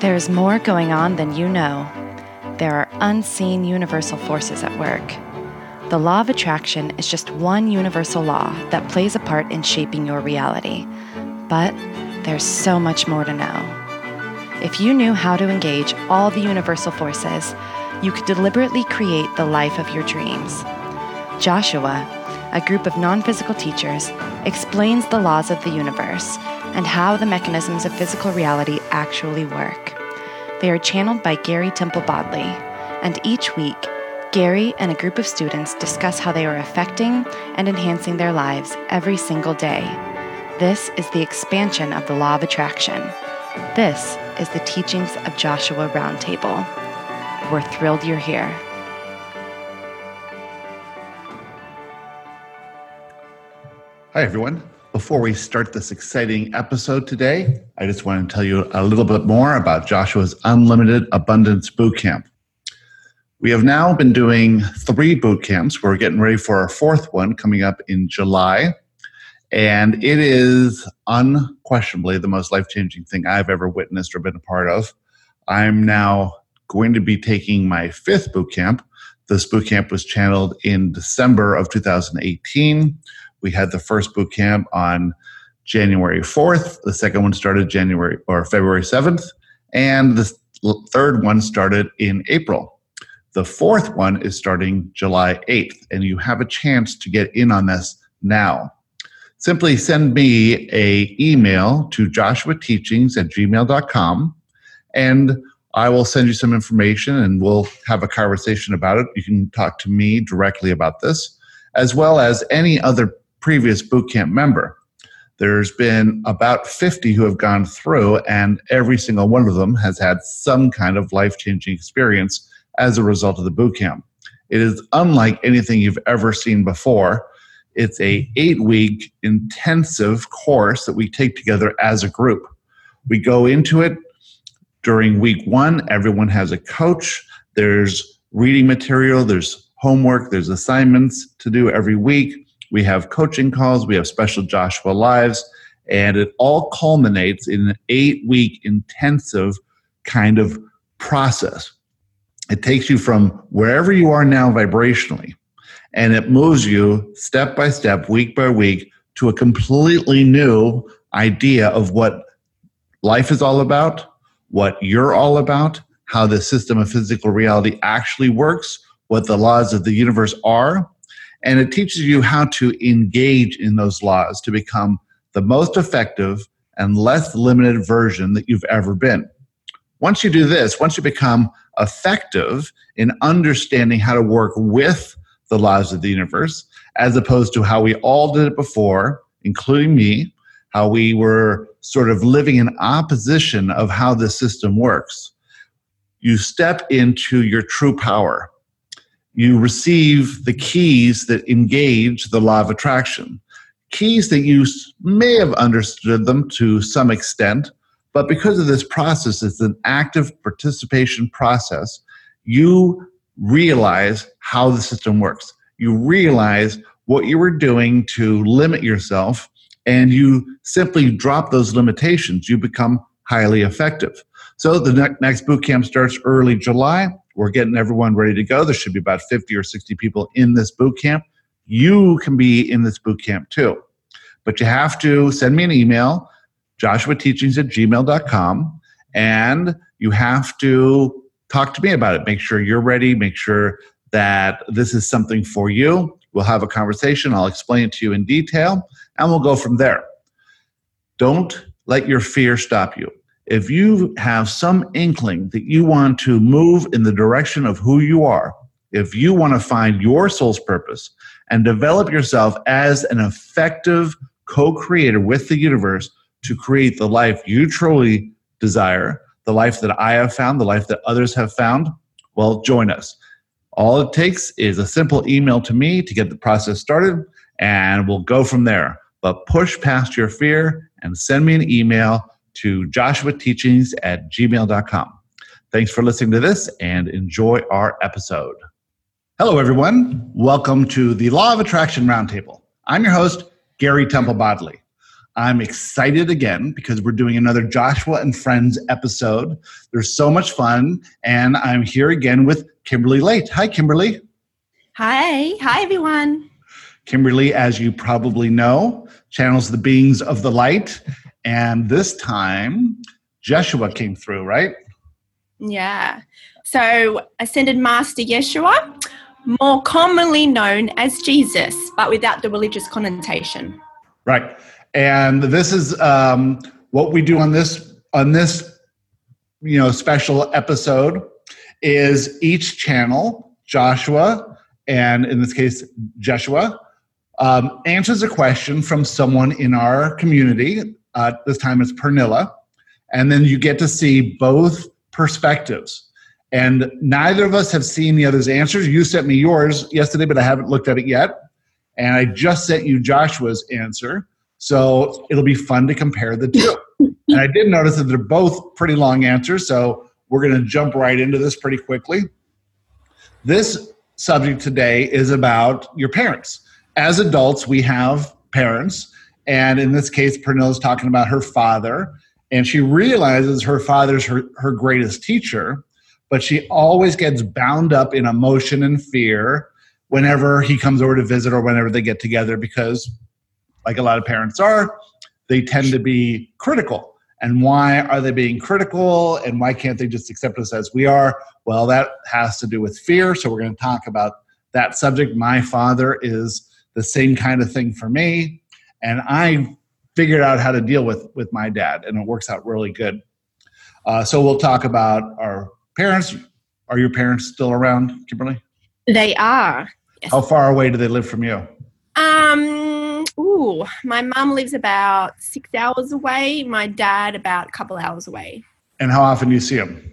There is more going on than you know. There are unseen universal forces at work. The law of attraction is just one universal law that plays a part in shaping your reality. But there's so much more to know. If you knew how to engage all the universal forces, you could deliberately create the life of your dreams. Joshua, a group of non physical teachers, explains the laws of the universe and how the mechanisms of physical reality actually work. They are channeled by Gary Temple Bodley, and each week, Gary and a group of students discuss how they are affecting and enhancing their lives every single day. This is the expansion of the law of attraction. This is the teachings of Joshua Roundtable. We're thrilled you're here. Hi, everyone. Before we start this exciting episode today, I just want to tell you a little bit more about Joshua's Unlimited Abundance Bootcamp. We have now been doing three boot camps. We're getting ready for our fourth one coming up in July. And it is unquestionably the most life changing thing I've ever witnessed or been a part of. I'm now going to be taking my fifth boot camp. This boot camp was channeled in December of 2018 we had the first boot camp on January 4th. The second one started January or February 7th. And the third one started in April. The fourth one is starting July 8th. And you have a chance to get in on this now. Simply send me a email to joshuateachings at gmail.com and I will send you some information and we'll have a conversation about it. You can talk to me directly about this, as well as any other previous bootcamp member. There's been about 50 who have gone through, and every single one of them has had some kind of life changing experience as a result of the bootcamp. It is unlike anything you've ever seen before. It's a eight week intensive course that we take together as a group. We go into it during week one. Everyone has a coach. There's reading material. There's homework. There's assignments to do every week. We have coaching calls, we have special Joshua Lives, and it all culminates in an eight week intensive kind of process. It takes you from wherever you are now vibrationally, and it moves you step by step, week by week, to a completely new idea of what life is all about, what you're all about, how the system of physical reality actually works, what the laws of the universe are, and it teaches you how to engage in those laws to become the most effective and less limited version that you've ever been. Once you do this, once you become effective in understanding how to work with the laws of the universe, as opposed to how we all did it before, including me, how we were sort of living in opposition of how the system works, you step into your true power you receive the keys that engage the law of attraction. Keys that you may have understood them to some extent, but because of this process, it's an active participation process, you realize how the system works. You realize what you were doing to limit yourself, and you simply drop those limitations. You become highly effective. So the ne- next boot camp starts early July. We're getting everyone ready to go. There should be about 50 or 60 people in this boot camp. You can be in this boot camp too. But you have to send me an email, joshuateachings at gmail.com, and you have to talk to me about it. Make sure you're ready. Make sure that this is something for you. We'll have a conversation. I'll explain it to you in detail, and we'll go from there. Don't let your fear stop you if you have some inkling that you want to move in the direction of who you are, if you want to find your soul's purpose and develop yourself as an effective co creator with the universe to create the life you truly desire, the life that I have found, the life that others have found, well, join us. All it takes is a simple email to me to get the process started, and we'll go from there. But push past your fear and send me an email to joshuateachings at gmail.com. Thanks for listening to this and enjoy our episode. Hello, everyone. Welcome to the Law of Attraction Roundtable. I'm your host, Gary Temple Bodley. I'm excited again because we're doing another Joshua and Friends episode. There's so much fun, and I'm here again with Kimberley Leite. Hi, Kimberley. Hi. Hi, everyone. Kimberley, as you probably know, channels the beings of the light, and this time Jeshua came through, right? Yeah. So, Ascended Master Jeshua, more commonly known as Jesus, but without the religious connotation. Right. And this is um, what we do on this on this you know special episode is each channel Joshua and in this case Jeshua um, answers a question from someone in our community. Uh, this time it's Pernilla, and then you get to see both perspectives. And neither of us have seen the other's answers. You sent me yours yesterday, but I haven't looked at it yet. And I just sent you Joshua's answer. So it'll be fun to compare the two. and I did notice that they're both pretty long answers. So we're going to jump right into this pretty quickly. This subject today is about your parents. As adults, we have parents. And in this case, Pernille is talking about her father. And she realizes her father's her, her greatest teacher but she always gets bound up in emotion and fear whenever he comes over to visit or whenever they get together because like a lot of parents are they tend to be critical. And why are they being critical? And why can't they just accept us as we are? Well that has to do with fear. So we're going to talk about that subject. My father is the same kind of thing for me and i figured out how to deal with with my dad and it works out really good uh, so we'll talk about our parents are your parents still around kimberley They are. Yes. how far away do they live from you Um. Ooh, my mum lives about six hours away. My dad about a couple hours away. and how often do you see them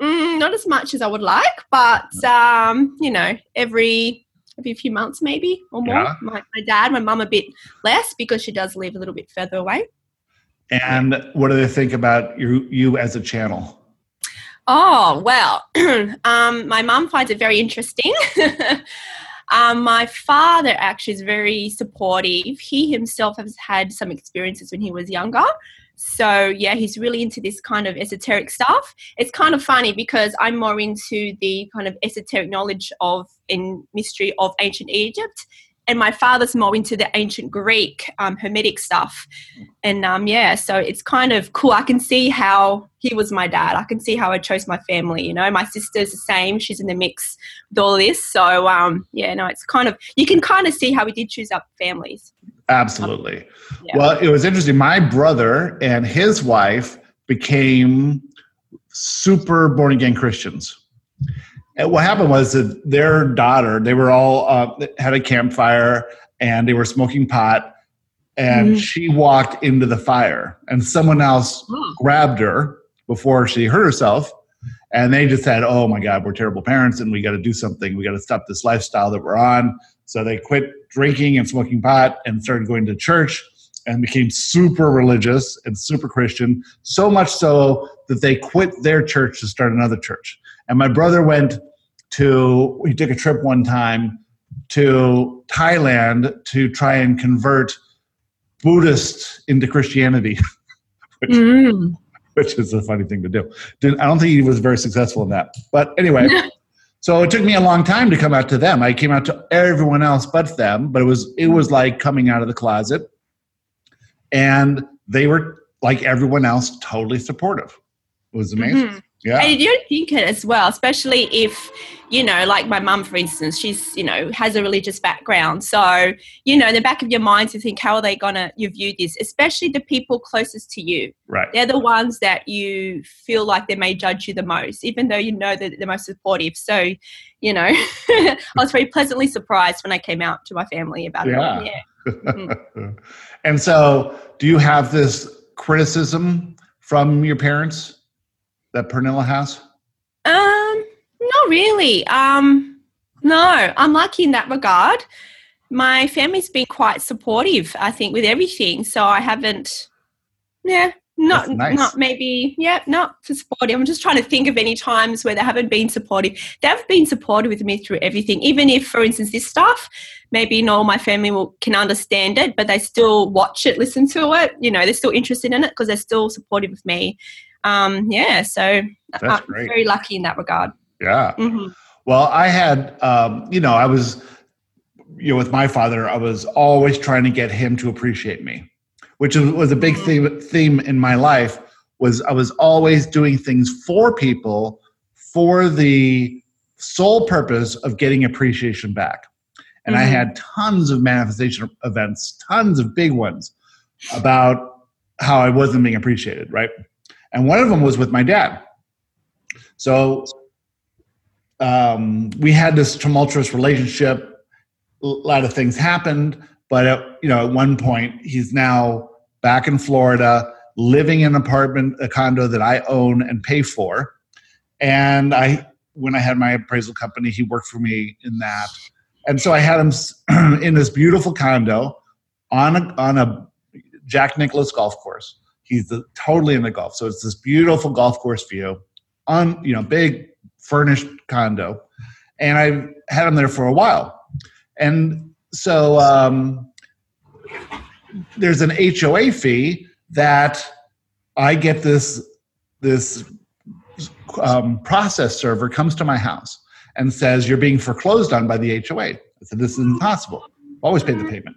Mm, not as much as I would like, but um, you know, every every few months maybe or more. Yeah. My, my dad, my mum a bit less because she does live a little bit further away. and what do they think about you you as a channel Oh, well, um, my mum finds it very interesting. um, my father actually is very supportive. He himself has had some experiences when he was younger. So, yeah, he's really into this kind of esoteric stuff. It's kind of funny because I'm more into the kind of esoteric knowledge of and mystery of ancient Egypt. And my father's more into the ancient Greek um, Hermetic stuff. And um, yeah, so it's kind of cool. I can see how he was my dad. I can see how I chose my family. You know, my sister's the same. She's in the mix with all this. So um, yeah, no, it's kind of you can kind of see how we did choose up families. Absolutely. Yeah. Well, it was interesting. My brother and his wife became super born again Christians. And what happened was that their daughter, they were all uh, had a campfire and they were smoking pot, and Mhm. she walked into the fire, and someone else Oh. grabbed her before she hurt herself. And they just said, Oh my God, we're terrible parents and we got to do something. We got to stop this lifestyle that we're on. So they quit drinking and smoking pot and started going to church and became super religious and super Christian. So much so that they quit their church to start another church. And my brother went to, he took a trip one time to Thailand to try and convert Buddhists into Christianity. which, Mm. which is a funny thing to do. Didn't, I don't think he was very successful in that. But anyway, so it took me a long time to come out to them. I came out to everyone else but them, but it was it was like coming out of the closet. And they were like everyone else, totally supportive. It was amazing. Mhm. Yeah. And you don't think it as well, especially if, you know, like my mum, for instance, she's, you know, has a religious background. So, you know, in the back of your mind to think, how are they going to you view this? Especially the people closest to you. Right. They're the ones that you feel like they may judge you the most, even though you know that they're the most supportive. So, you know, I was very pleasantly surprised when I came out to my family about Yeah. it. Yeah. Mm. and so, do you have this criticism from your parents that Pernilla has? Um, not really. Um, no, I'm lucky in that regard. My family's been quite supportive, I think, with everything. So I haven't, yeah, not nice. not maybe yeah not to supportive i'm just trying to think of any times where they haven't been supportive they've been supportive with me through everything even if for instance this stuff maybe not all my family will, can understand it but they still watch it listen to it you know they're still interested in it because they're still supportive of me um, yeah so That's i'm great. very lucky in that regard Yeah. hmm Well, I had, um, you know, I was, you know, with my father, I was always trying to get him to appreciate me, which was- was a big theme theme in my life. Was I was always doing things for people for the sole purpose of getting appreciation back, and I Mhm. had tons of manifestation events, tons of big ones about how I wasn't being appreciated, right? And one of them was with my dad. So um, we had this tumultuous relationship. A lot of things happened, but at, you know, at one point, he's now back in Florida, living in an apartment, a condo that I own and pay for. And I, when I had my appraisal company, he worked for me in that. And so I had him in this beautiful condo on a on a Jack Nicklaus golf course. He's the, totally the golf, so it's this beautiful golf course view on you know big furnished condo, and I had him there for a while. And so um, there's an HOA fee that I get this this um, process server comes to my house and says you're being foreclosed on by the HOA. I said this is impossible. Always paid the payment.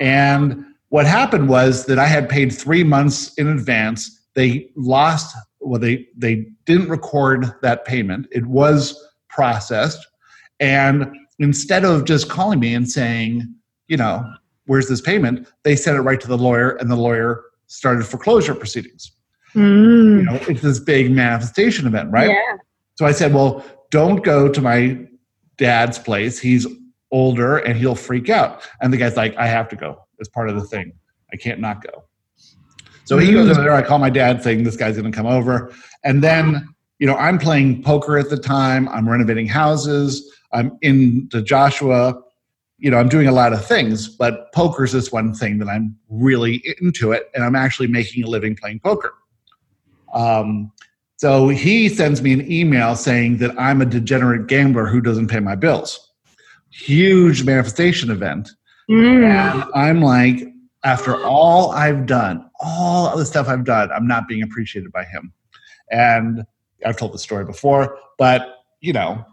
And what happened was that I had paid three months in advance. They lost. Well, they they didn't record that payment. It was processed, and instead of just calling me and saying, you know, where's this payment, they sent it right to the lawyer, and the lawyer started foreclosure proceedings. Mm. You know, it's this big manifestation event, right? yeah So I said, well, don't go to my dad's place. He's older and he'll freak out. And the guy's like, I have to go. It's part of the thing. I can't not go. So he goes over there. I call my dad saying this guy's going to come over. And then, you know, I'm playing poker at the time. I'm renovating houses. I'm into Joshua. You know, I'm doing a lot of things, but poker's this one thing that I'm really into it. And I'm actually making a living playing poker. Um, so he sends me an email saying that I'm a degenerate gambler who doesn't pay my bills. Huge manifestation event. Mm. And I'm like, after all I've done, all of the stuff I've done, I'm not being appreciated by him. And I've told the story before, but you know,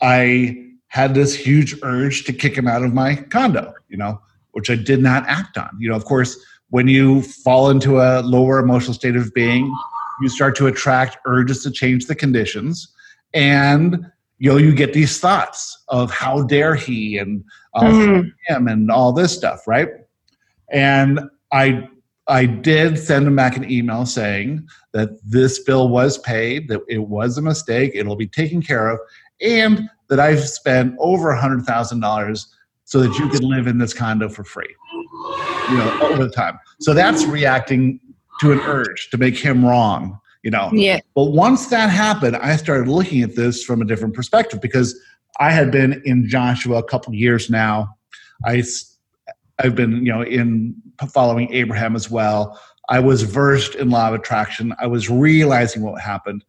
I had this huge urge to kick him out of my condo, you know, which I did not act on. You know, of course, when you fall into a lower emotional state of being, you start to attract urges to change the conditions. And you know, you get these thoughts of how dare he and uh, Mhm. him and all this stuff, right? And I I did send him back an email saying that this bill was paid, that it was a mistake, it'll be taken care of, and that I've spent over a hundred thousand dollars so that you can live in this condo for free. You know, over the time. So that's reacting to an urge to make him wrong, you know. yeah But once that happened, I started looking at this from a different perspective because I had been in Joshua a couple years now. i i've been, you know, in following Abraham as well. I was versed in law of attraction. I was realizing what happened.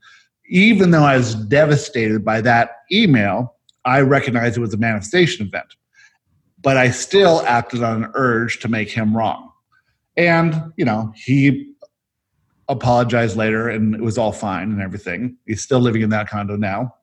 Even though I was devastated by that email, I recognized it was a manifestation event. But I still acted on an urge to make him wrong. And, you know, he apologized later and it was all fine and everything. He's still living in that condo now.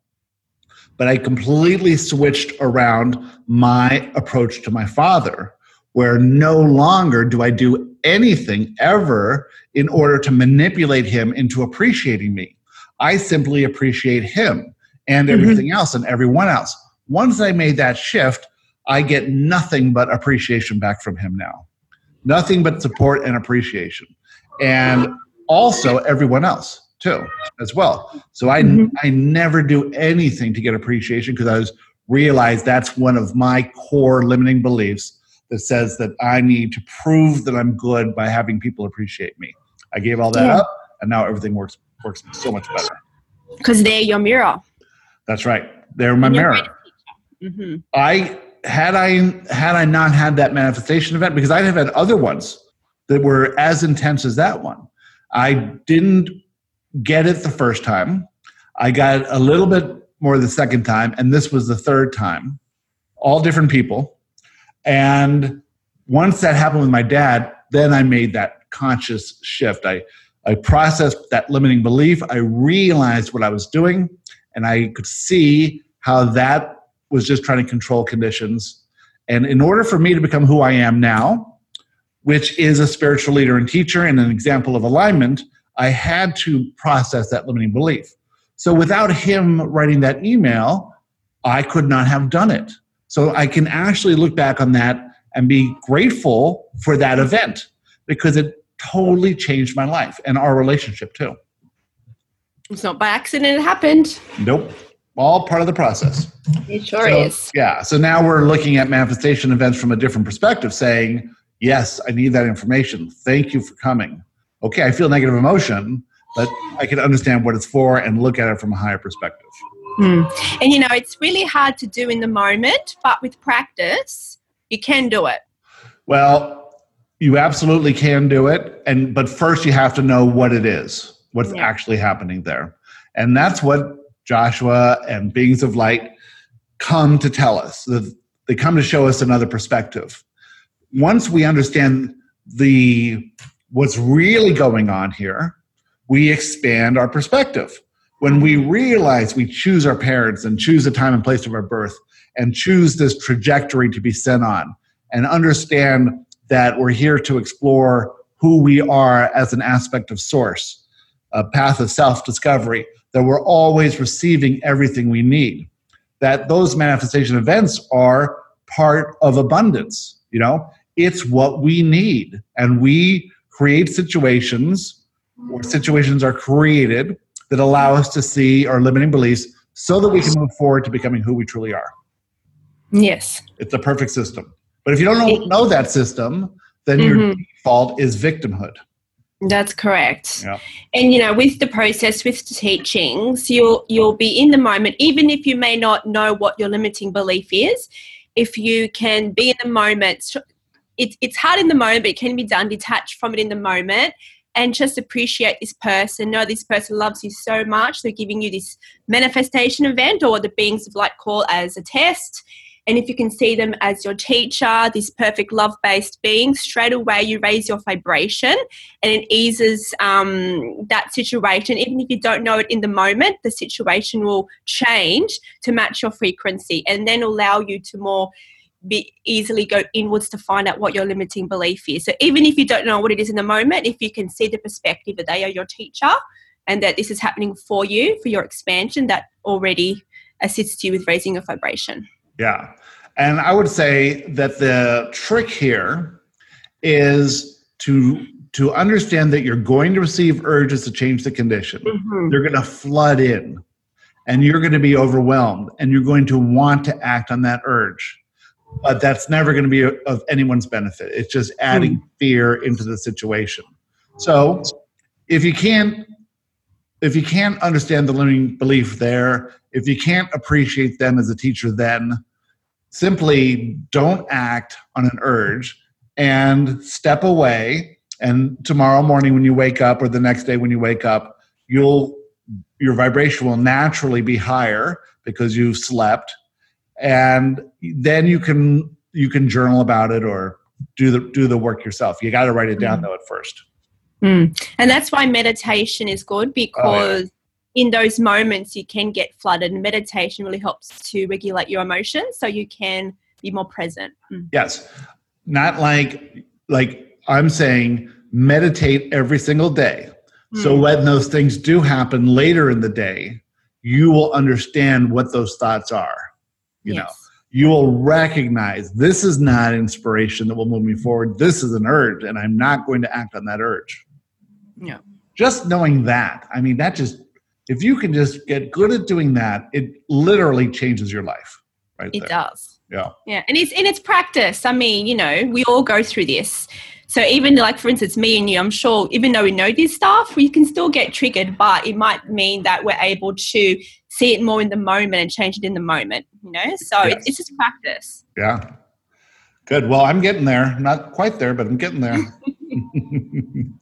But I completely switched around my approach to my father, where no longer do I do anything ever in order to manipulate him into appreciating me. I simply appreciate him and Mhm. everything else and everyone else. Once I made that shift, I get nothing but appreciation back from him now. Nothing but support and appreciation. And also everyone else too as well so i Mhm. i never do anything to get appreciation because i was realized that's one of my core limiting beliefs that says that i need to prove that i'm good by having people appreciate me i gave all that Yeah. up and now everything works works so much better because they're your mirror that's right they're my mirror. Mhm. I had I had I not had that manifestation event because I'd have had other ones that were as intense as that one. I didn't get it the first time. I got a little bit more the second time, and this was the third time. All different people. And once that happened with my dad, then I made that conscious shift. I, I processed that limiting belief. I realized what I was doing, and I could see how that was just trying to control conditions. And in order for me to become who I am now, which is a spiritual leader and teacher and an example of alignment, I had to process that limiting belief. So without him writing that email, I could not have done it. So I can actually look back on that and be grateful for that event because it totally changed my life and our relationship too. It's not by accident it happened. Nope. All part of the process. It sure so, is. Yeah. So now we're looking at manifestation events from a different perspective, saying, yes, I need that information. Thank you for coming. Okay, I feel negative emotion, but I can understand what it's for and look at it from a higher perspective. Hmm. And you know, it's really hard to do in the moment, but with practice, you can do it. Well, you absolutely can do it, and but first you have to know what it is, what's yeah. actually happening there, and that's what Joshua and beings of light come to tell us. They come to show us another perspective. Once we understand the what's really going on here, we expand our perspective. When we realize we choose our parents and choose the time and place of our birth and choose this trajectory to be sent on and understand that we're here to explore who we are as an aspect of source, a path of self discovery, that we're always receiving everything we need, that those manifestation events are part of abundance. You know, it's what we need. And we create situations or situations are created that allow us to see our limiting beliefs so that we can move forward to becoming who we truly are. Yes. It's a perfect system. But if you don't know, know that system, then mm-hmm. your default is victimhood. That's correct. Yeah. And you know, with the process, with the teachings, you'll you'll be in the moment, even if you may not know what your limiting belief is. If you can be in the moment, it's it's hard in the moment, but it can be done detached from it in the moment and just appreciate this person. Know this person loves you so much. They're giving you this manifestation event or the beings of light call as a test and if you can see them as your teacher, this perfect love based being, straight away you raise your vibration and it eases um, that situation. Even if you don't know it in the moment, the situation will change to match your frequency and then allow you to more be easily go inwards to find out what your limiting belief is. So even if you don't know what it is in the moment, if you can see the perspective that they are your teacher and that this is happening for you for your expansion, that already assists you with raising your vibration. Yeah. And I would say that the trick here is to to understand that you're going to receive urges to change the condition. Mm-hmm. They're going to flood in and you're going to be overwhelmed and you're going to want to act on that urge. But that's never going to be of anyone's benefit. It's just adding mm. fear into the situation. So, if you can't if you can't understand the limiting belief there, if you can't appreciate them as a teacher then, simply don't act on an urge and step away and tomorrow morning when you wake up or the next day when you wake up you'll your vibration will naturally be higher because you've slept and then you can you can journal about it or do the do the work yourself you got to write it down mm. though at first mm. and that's why meditation is good because oh, yeah in those moments you can get flooded and meditation really helps to regulate your emotions so you can be more present mm. yes not like like i'm saying meditate every single day mm. so when those things do happen later in the day you will understand what those thoughts are you yes. know you will recognize this is not inspiration that will move me forward this is an urge and i'm not going to act on that urge yeah just knowing that i mean that just if you can just get good at doing that, it literally changes your life. Right. It there. does. Yeah. Yeah. And it's and it's practice. I mean, you know, we all go through this. So even like for instance, me and you, I'm sure even though we know this stuff, we can still get triggered, but it might mean that we're able to see it more in the moment and change it in the moment. You know? So yes. it's, it's just practice. Yeah. Good. Well, I'm getting there. Not quite there, but I'm getting there.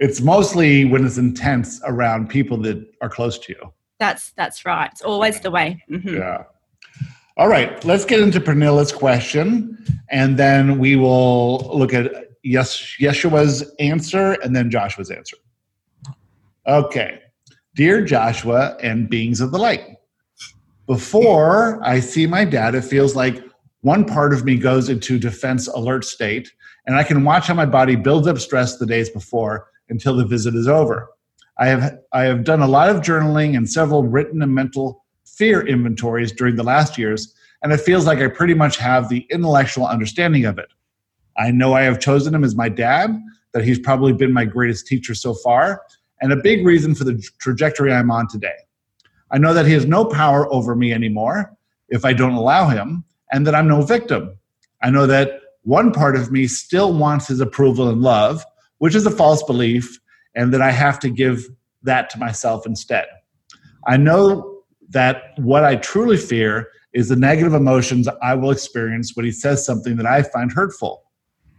it's mostly when it's intense around people that are close to you. That's that's right. It's always the way. Mhm. Yeah. All right, let's get into Pernilla's question, and then we will look at yes, Jeshua's answer and then Joshua's answer. Okay. Dear Joshua and beings of the light, before I see my dad, it feels like one part of me goes into defense alert state, and I can watch how my body builds up stress the days before until the visit is over. I have I have done a lot of journaling and several written and mental fear inventories during the last years, and it feels like I pretty much have the intellectual understanding of it. I know I have chosen him as my dad, that he's probably been my greatest teacher so far, and a big reason for the trajectory I'm on today. I know that he has no power over me anymore if I don't allow him, and that I'm no victim. I know that one part of me still wants his approval and love, which is a false belief, and that I have to give that to myself instead. I know that what I truly fear is the negative emotions I will experience when he says something that I find hurtful.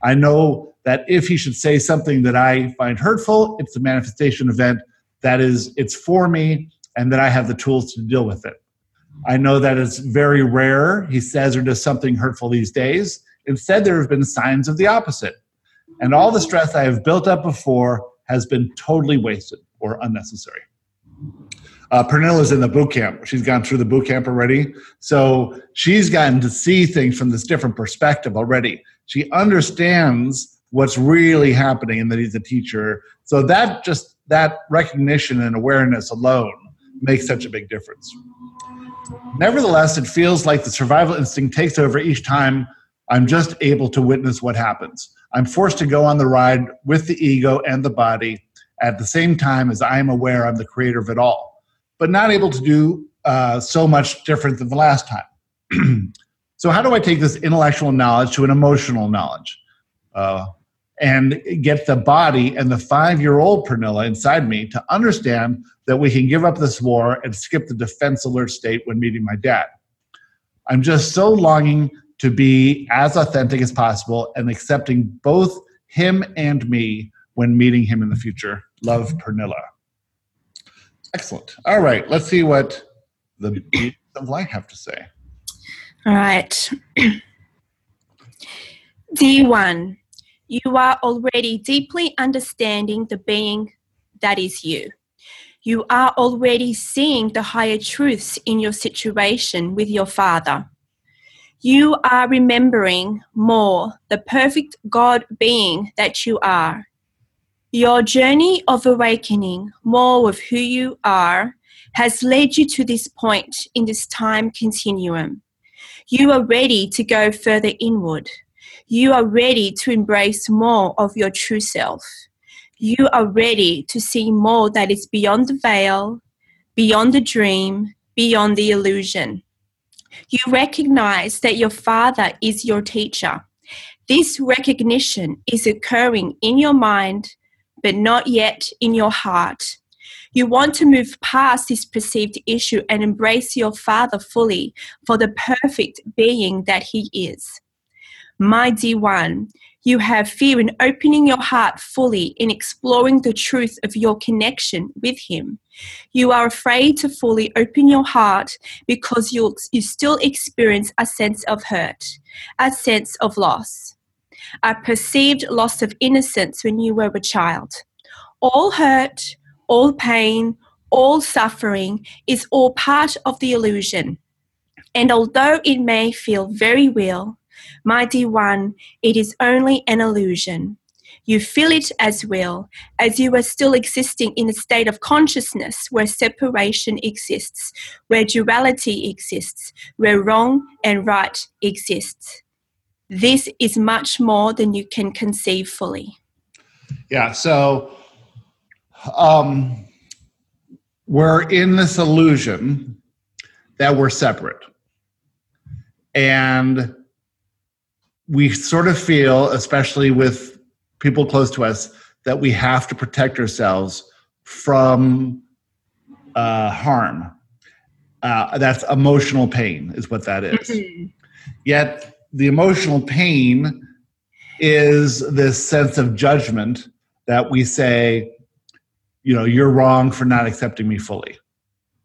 I know that if he should say something that I find hurtful, it's a manifestation event that is it's for me and that I have the tools to deal with it. I know that it's very rare he says or does something hurtful these days. Instead, there have been signs of the opposite. And all the stress I have built up before has been totally wasted or unnecessary. Uh, Pernilla's in the boot camp. She's gone through the boot camp already. So she's gotten to see things from this different perspective already. She understands what's really happening and that he's a teacher. So that just that recognition and awareness alone makes such a big difference. Nevertheless, it feels like the survival instinct takes over each time I'm just able to witness what happens. I'm forced to go on the ride with the ego and the body at the same time as I am aware I'm the creator of it all, but not able to do uh, so much different than the last time. so, how do I take this intellectual knowledge to an emotional knowledge? Uh, and get the body and the five year old Pernilla inside me to understand that we can give up this war and skip the defense alert state when meeting my dad. I'm just so longing to be as authentic as possible and accepting both him and me when meeting him in the future. Love, Pernilla. Excellent. All right, let's see what the beings of light have to say. All right. D1. You are already deeply understanding the being that is you. You are already seeing the higher truths in your situation with your father. You are remembering more the perfect God being that you are. Your journey of awakening more of who you are has led you to this point in this time continuum. You are ready to go further inward. You are ready to embrace more of your true self. You are ready to see more that is beyond the veil, beyond the dream, beyond the illusion. You recognize that your father is your teacher. This recognition is occurring in your mind, but not yet in your heart. You want to move past this perceived issue and embrace your father fully for the perfect being that he is. My dear one, you have fear in opening your heart fully in exploring the truth of your connection with him. You are afraid to fully open your heart because you you still experience a sense of hurt, a sense of loss, a perceived loss of innocence when you were a child. All hurt, all pain, all suffering is all part of the illusion. And although it may feel very real, my dear one, it is only an illusion. You feel it as real, as you are still existing in a state of consciousness where separation exists, where duality exists, where wrong and right exists. This is much more than you can conceive fully. Yeah, so um, we're in this illusion that we're separate. And we sort of feel, especially with people close to us, that we have to protect ourselves from uh, harm. Uh, that's emotional pain, is what that is. Mm-hmm. Yet the emotional pain is this sense of judgment that we say, you know, you're wrong for not accepting me fully.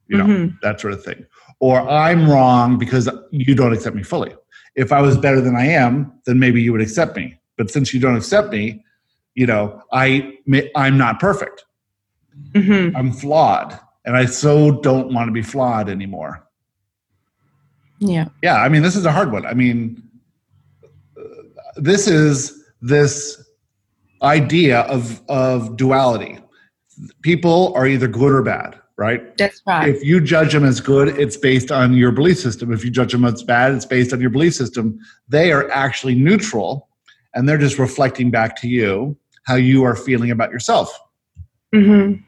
You know, Mhm. that sort of thing. Or I'm wrong because you don't accept me fully. If I was better than I am, then maybe you would accept me. But since you don't accept me, you know, I may- I'm not perfect. Mhm. I'm flawed, and I so don't want to be flawed anymore. Yeah. Yeah, I mean, this is a hard one. I mean, uh, this is this idea of of duality. People are either good or bad, right? That's right. If you judge them as good, it's based on your belief system. If you judge them as bad, it's based on your belief system. They are actually neutral, and they're just reflecting back to you how you are feeling about yourself. Mm-hmm.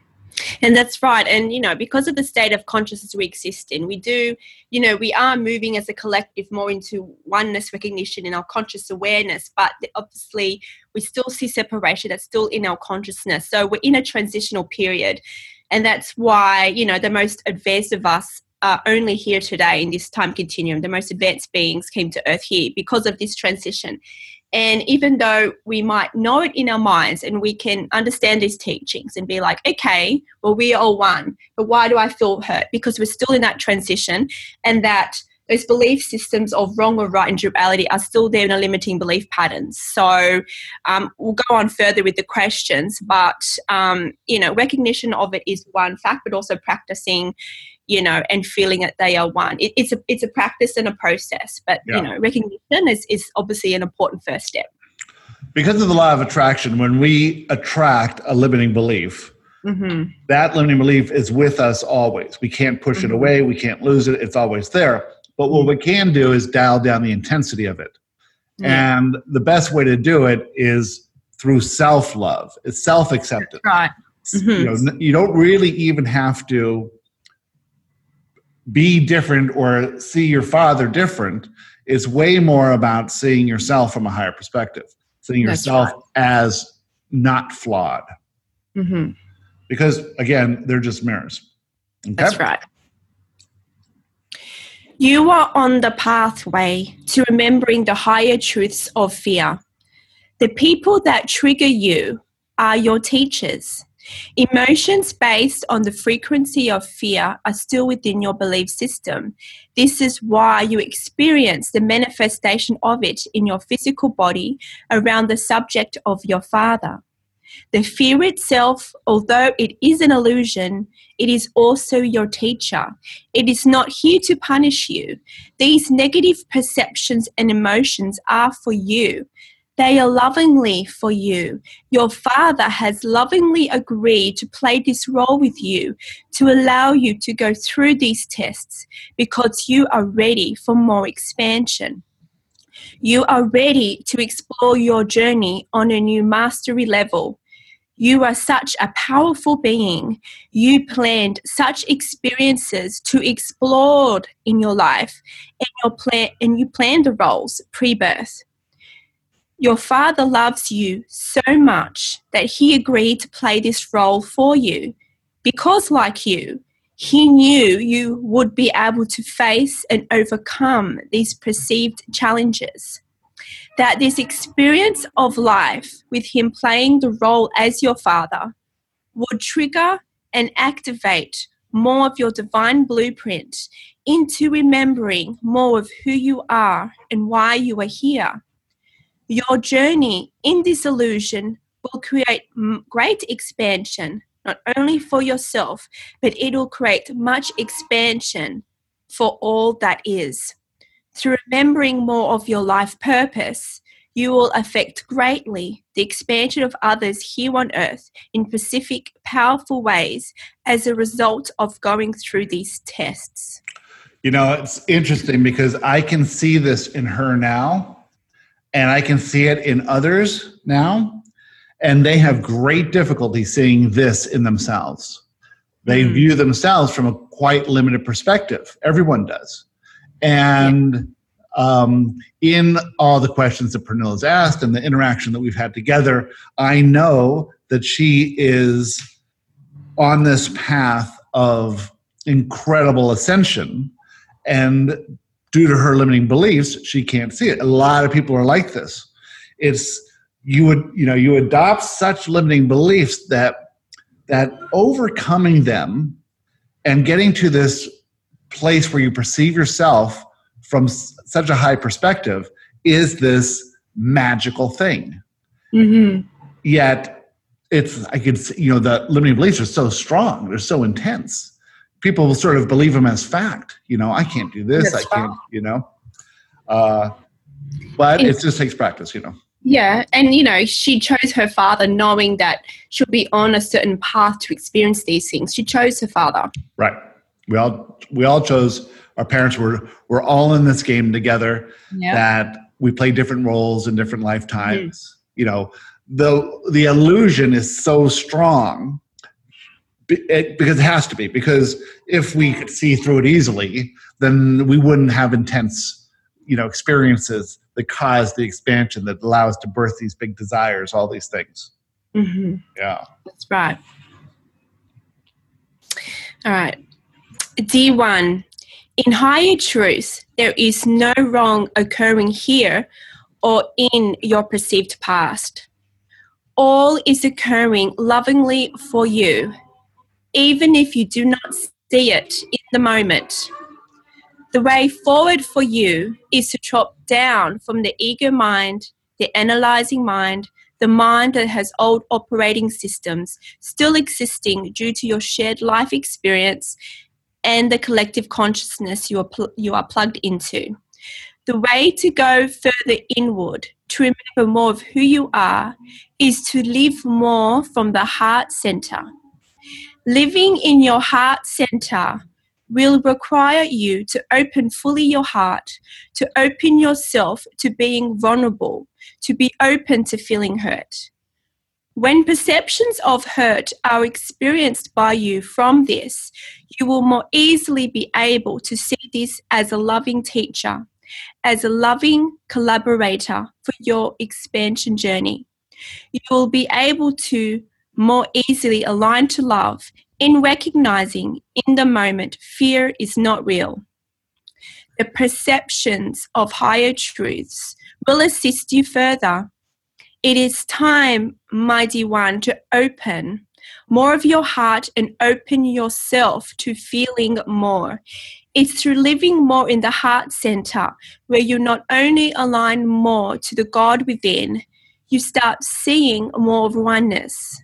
And that's right. And, you know, because of the state of consciousness we exist in, we do, you know, we are moving as a collective more into oneness recognition in our conscious awareness, but obviously we still see separation that's still in our consciousness. So we're in a transitional period. And that's why, you know, the most advanced of us are only here today in this time continuum. The most advanced beings came to Earth here because of this transition. And even though we might know it in our minds and we can understand these teachings and be like, okay, well, we are all one, but why do I feel hurt? Because we're still in that transition and that those belief systems of wrong or right and duality are still there in a limiting belief patterns. So um, we'll go on further with the questions, but um, you know, recognition of it is one fact, but also practicing, you know, and feeling that they are one. It, it's a it's a practice and a process, but Yeah. you know, recognition is is obviously an important first step. Because of the law of attraction, when we attract a limiting belief, Mm-hmm. that limiting belief is with us always. We can't push it Mhm. away, we can't lose it, it's always there. But what we can do is dial down the intensity of it. Yeah. And the best way to do it is through self love, it's self acceptance. Right. You, Mhm. know, you don't really even have to be different or see your father different. It's way more about seeing yourself from a higher perspective, seeing yourself right. as not flawed. Mm-hmm. Because again, they're just mirrors. Okay? That's right. You are on the pathway to remembering the higher truths of fear. The people that trigger you are your teachers. Emotions based on the frequency of fear are still within your belief system. This is why you experience the manifestation of it in your physical body around the subject of your father. The fear itself, although it is an illusion, it is also your teacher. It is not here to punish you. These negative perceptions and emotions are for you. They are lovingly for you. Your father has lovingly agreed to play this role with you to allow you to go through these tests because you are ready for more expansion. You are ready to explore your journey on a new mastery level. You are such a powerful being. You planned such experiences to explore in your life, and your and you planned the roles pre-birth. Your father loves you so much that he agreed to play this role for you, because like you, he knew you would be able to face and overcome these perceived challenges that this experience of life with him playing the role as your father would trigger and activate more of your divine blueprint into remembering more of who you are and why you are here. Your journey in this illusion will create great expansion, not only for yourself, but it will create much expansion for all that is. Through remembering more of your life purpose, you will affect greatly the expansion of others here on earth in specific, powerful ways as a result of going through these tests. You know, it's interesting because I can see this in her now, and I can see it in others now, and they have great difficulty seeing this in themselves. They Mm. view themselves from a quite limited perspective. Everyone does. And um, in all the questions that Pernilla's asked and the interaction that we've had together, I know that she is on this path of incredible ascension. And due to her limiting beliefs, she can't see it. A lot of people are like this. It's you would, you know, you adopt such limiting beliefs that that overcoming them and getting to this place where you perceive yourself from s- such a high perspective is this magical thing. Mm-hmm. Yet it's I could you know the limiting beliefs are so strong, they're so intense. People will sort of believe them as fact. You know, I can't do this. That's I can't. You know, uh, but it It's- just takes practice. You know. Yeah, and you know, she chose her father knowing that she'll be on a certain path to experience these things. She chose her father. Right. We all we all chose our parents were we're all in this game together that we play different roles in different lifetimes. Mm-hmm. You know, the the illusion is so strong it, because it has to be because if we could see through it easily, then we wouldn't have intense, you know, experiences that cause the expansion that allow us to birth these big desires, all these things. hmm Yeah. That's right. All right. D1. In higher truth, there is no wrong occurring here or in your perceived past. All is occurring lovingly for you, even if you do not see it in the moment. The way forward for you is to drop down from the ego mind, the analyzing mind, the mind that has old operating systems still existing due to your shared life experience and the collective consciousness you are, pl- you are plugged into. The way to go further inward, to remember more of who you are, is to live more from the heart center. Living in your heart center will require you to open fully your heart, to open yourself to being vulnerable, to be open to feeling hurt. When perceptions of hurt are experienced by you from this, you will more easily be able to see this as a loving teacher, as a loving collaborator for your expansion journey. You will be able to more easily align to love in recognizing in the moment fear is not real. The perceptions of higher truths will assist you further. It is time, mighty one, to open more of your heart and open yourself to feeling more. It's through living more in the heart center where you not only align more to the God within, you start seeing more of oneness.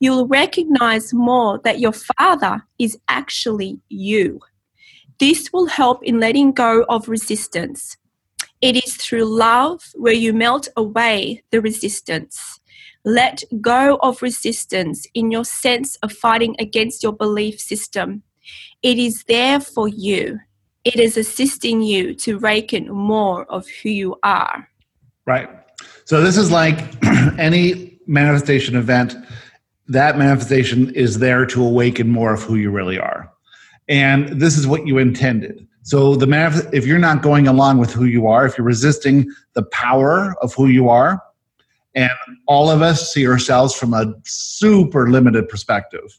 You'll recognize more that your Father is actually you. This will help in letting go of resistance. It is through love where you melt away the resistance. Let go of resistance in your sense of fighting against your belief system. It is there for you. It is assisting you to reckon more of who you are. Right. So this is like any manifestation event. That manifestation is there to awaken more of who you really are, and this is what you intended. So the manif- if you're not going along with who you are, if you're resisting the power of who you are, and all of us see ourselves from a super limited perspective,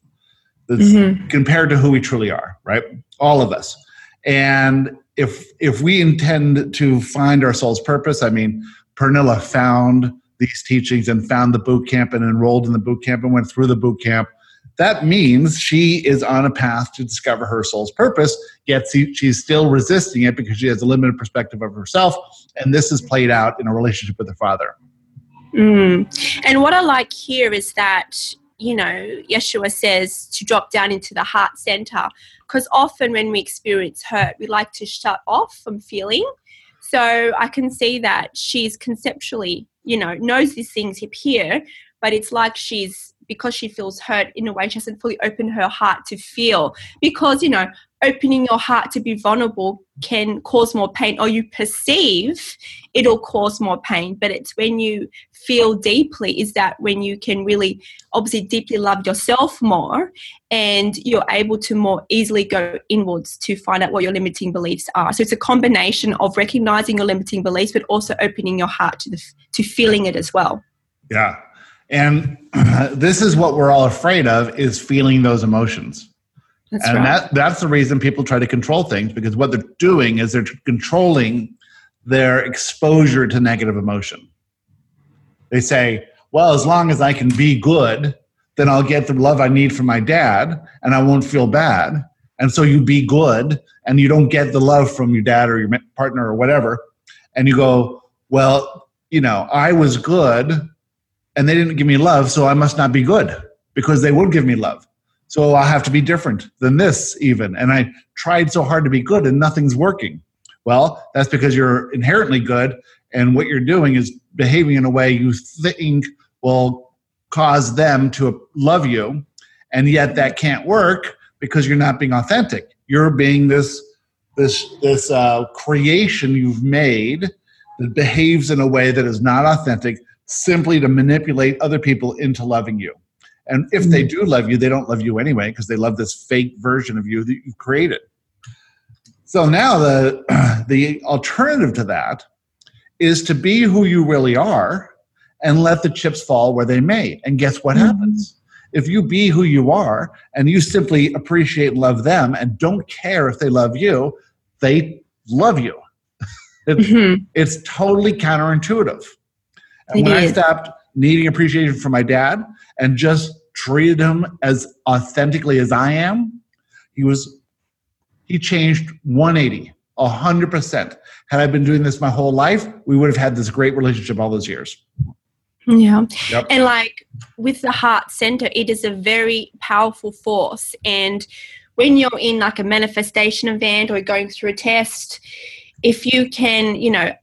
that's Mm-hmm. compared to who we truly are, right? All of us. And if if we intend to find our soul's purpose, I mean, Pernilla found these teachings and found the boot camp and enrolled in the boot camp and went through the boot camp. That means she is on a path to discover her soul's purpose, yet she's still resisting it because she has a limited perspective of herself. And this is played out in a relationship with her father. Mm. And what I like here is that, you know, Jeshua says to drop down into the heart center because often when we experience hurt, we like to shut off from feeling. So I can see that she's conceptually, you know, knows these things here, but it's like she's because she feels hurt in a way she hasn't fully opened her heart to feel. Because you know opening your heart to be vulnerable can cause more pain or you perceive it'll cause more pain but it's when you feel deeply is that when you can really obviously deeply love yourself more and you're able to more easily go inwards to find out what your limiting beliefs are. So it's a combination of recognizing your limiting beliefs but also opening your heart to the to feeling it as well. Yeah. And this is what we're all afraid of is feeling those emotions. that's and right that that's the reason people try to control things because what they're doing is they're controlling their exposure to negative emotion. They say, "Well, as long as I can be good, then I'll get the love I need from my dad and I won't feel bad. And so you be good and you don't get the love from your dad or your partner or whatever. And you go, well, you know, I was good and they didn't give me love, so I must not be good because they would give me love. So I have to be different than this, even. And I tried so hard to be good and nothing's working. Well, that's because you're inherently good and what you're doing is behaving in a way you think will cause them to love you. And yet that can't work because you're not being authentic. You're being this this this uh, creation you've made that behaves in a way that is not authentic, simply to manipulate other people into loving you. And if they do love you, they don't love you anyway because they love this fake version of you that you've created. So now the the alternative to that is to be who you really are and let the chips fall where they may. And guess what mm-hmm. happens? If you be who you are and you simply appreciate and love them and don't care if they love you, they love you. it's, mm-hmm. it's totally counterintuitive. And when I stopped needing appreciation from my dad and just treated him as authentically as I am, he was he changed 180, 100%. Had I been doing this my whole life, we would have had this great relationship all those years. Yeah. Yep. And like with the heart center, it is a very powerful force. And when you're in like a manifestation event or going through a test, if you can, you know,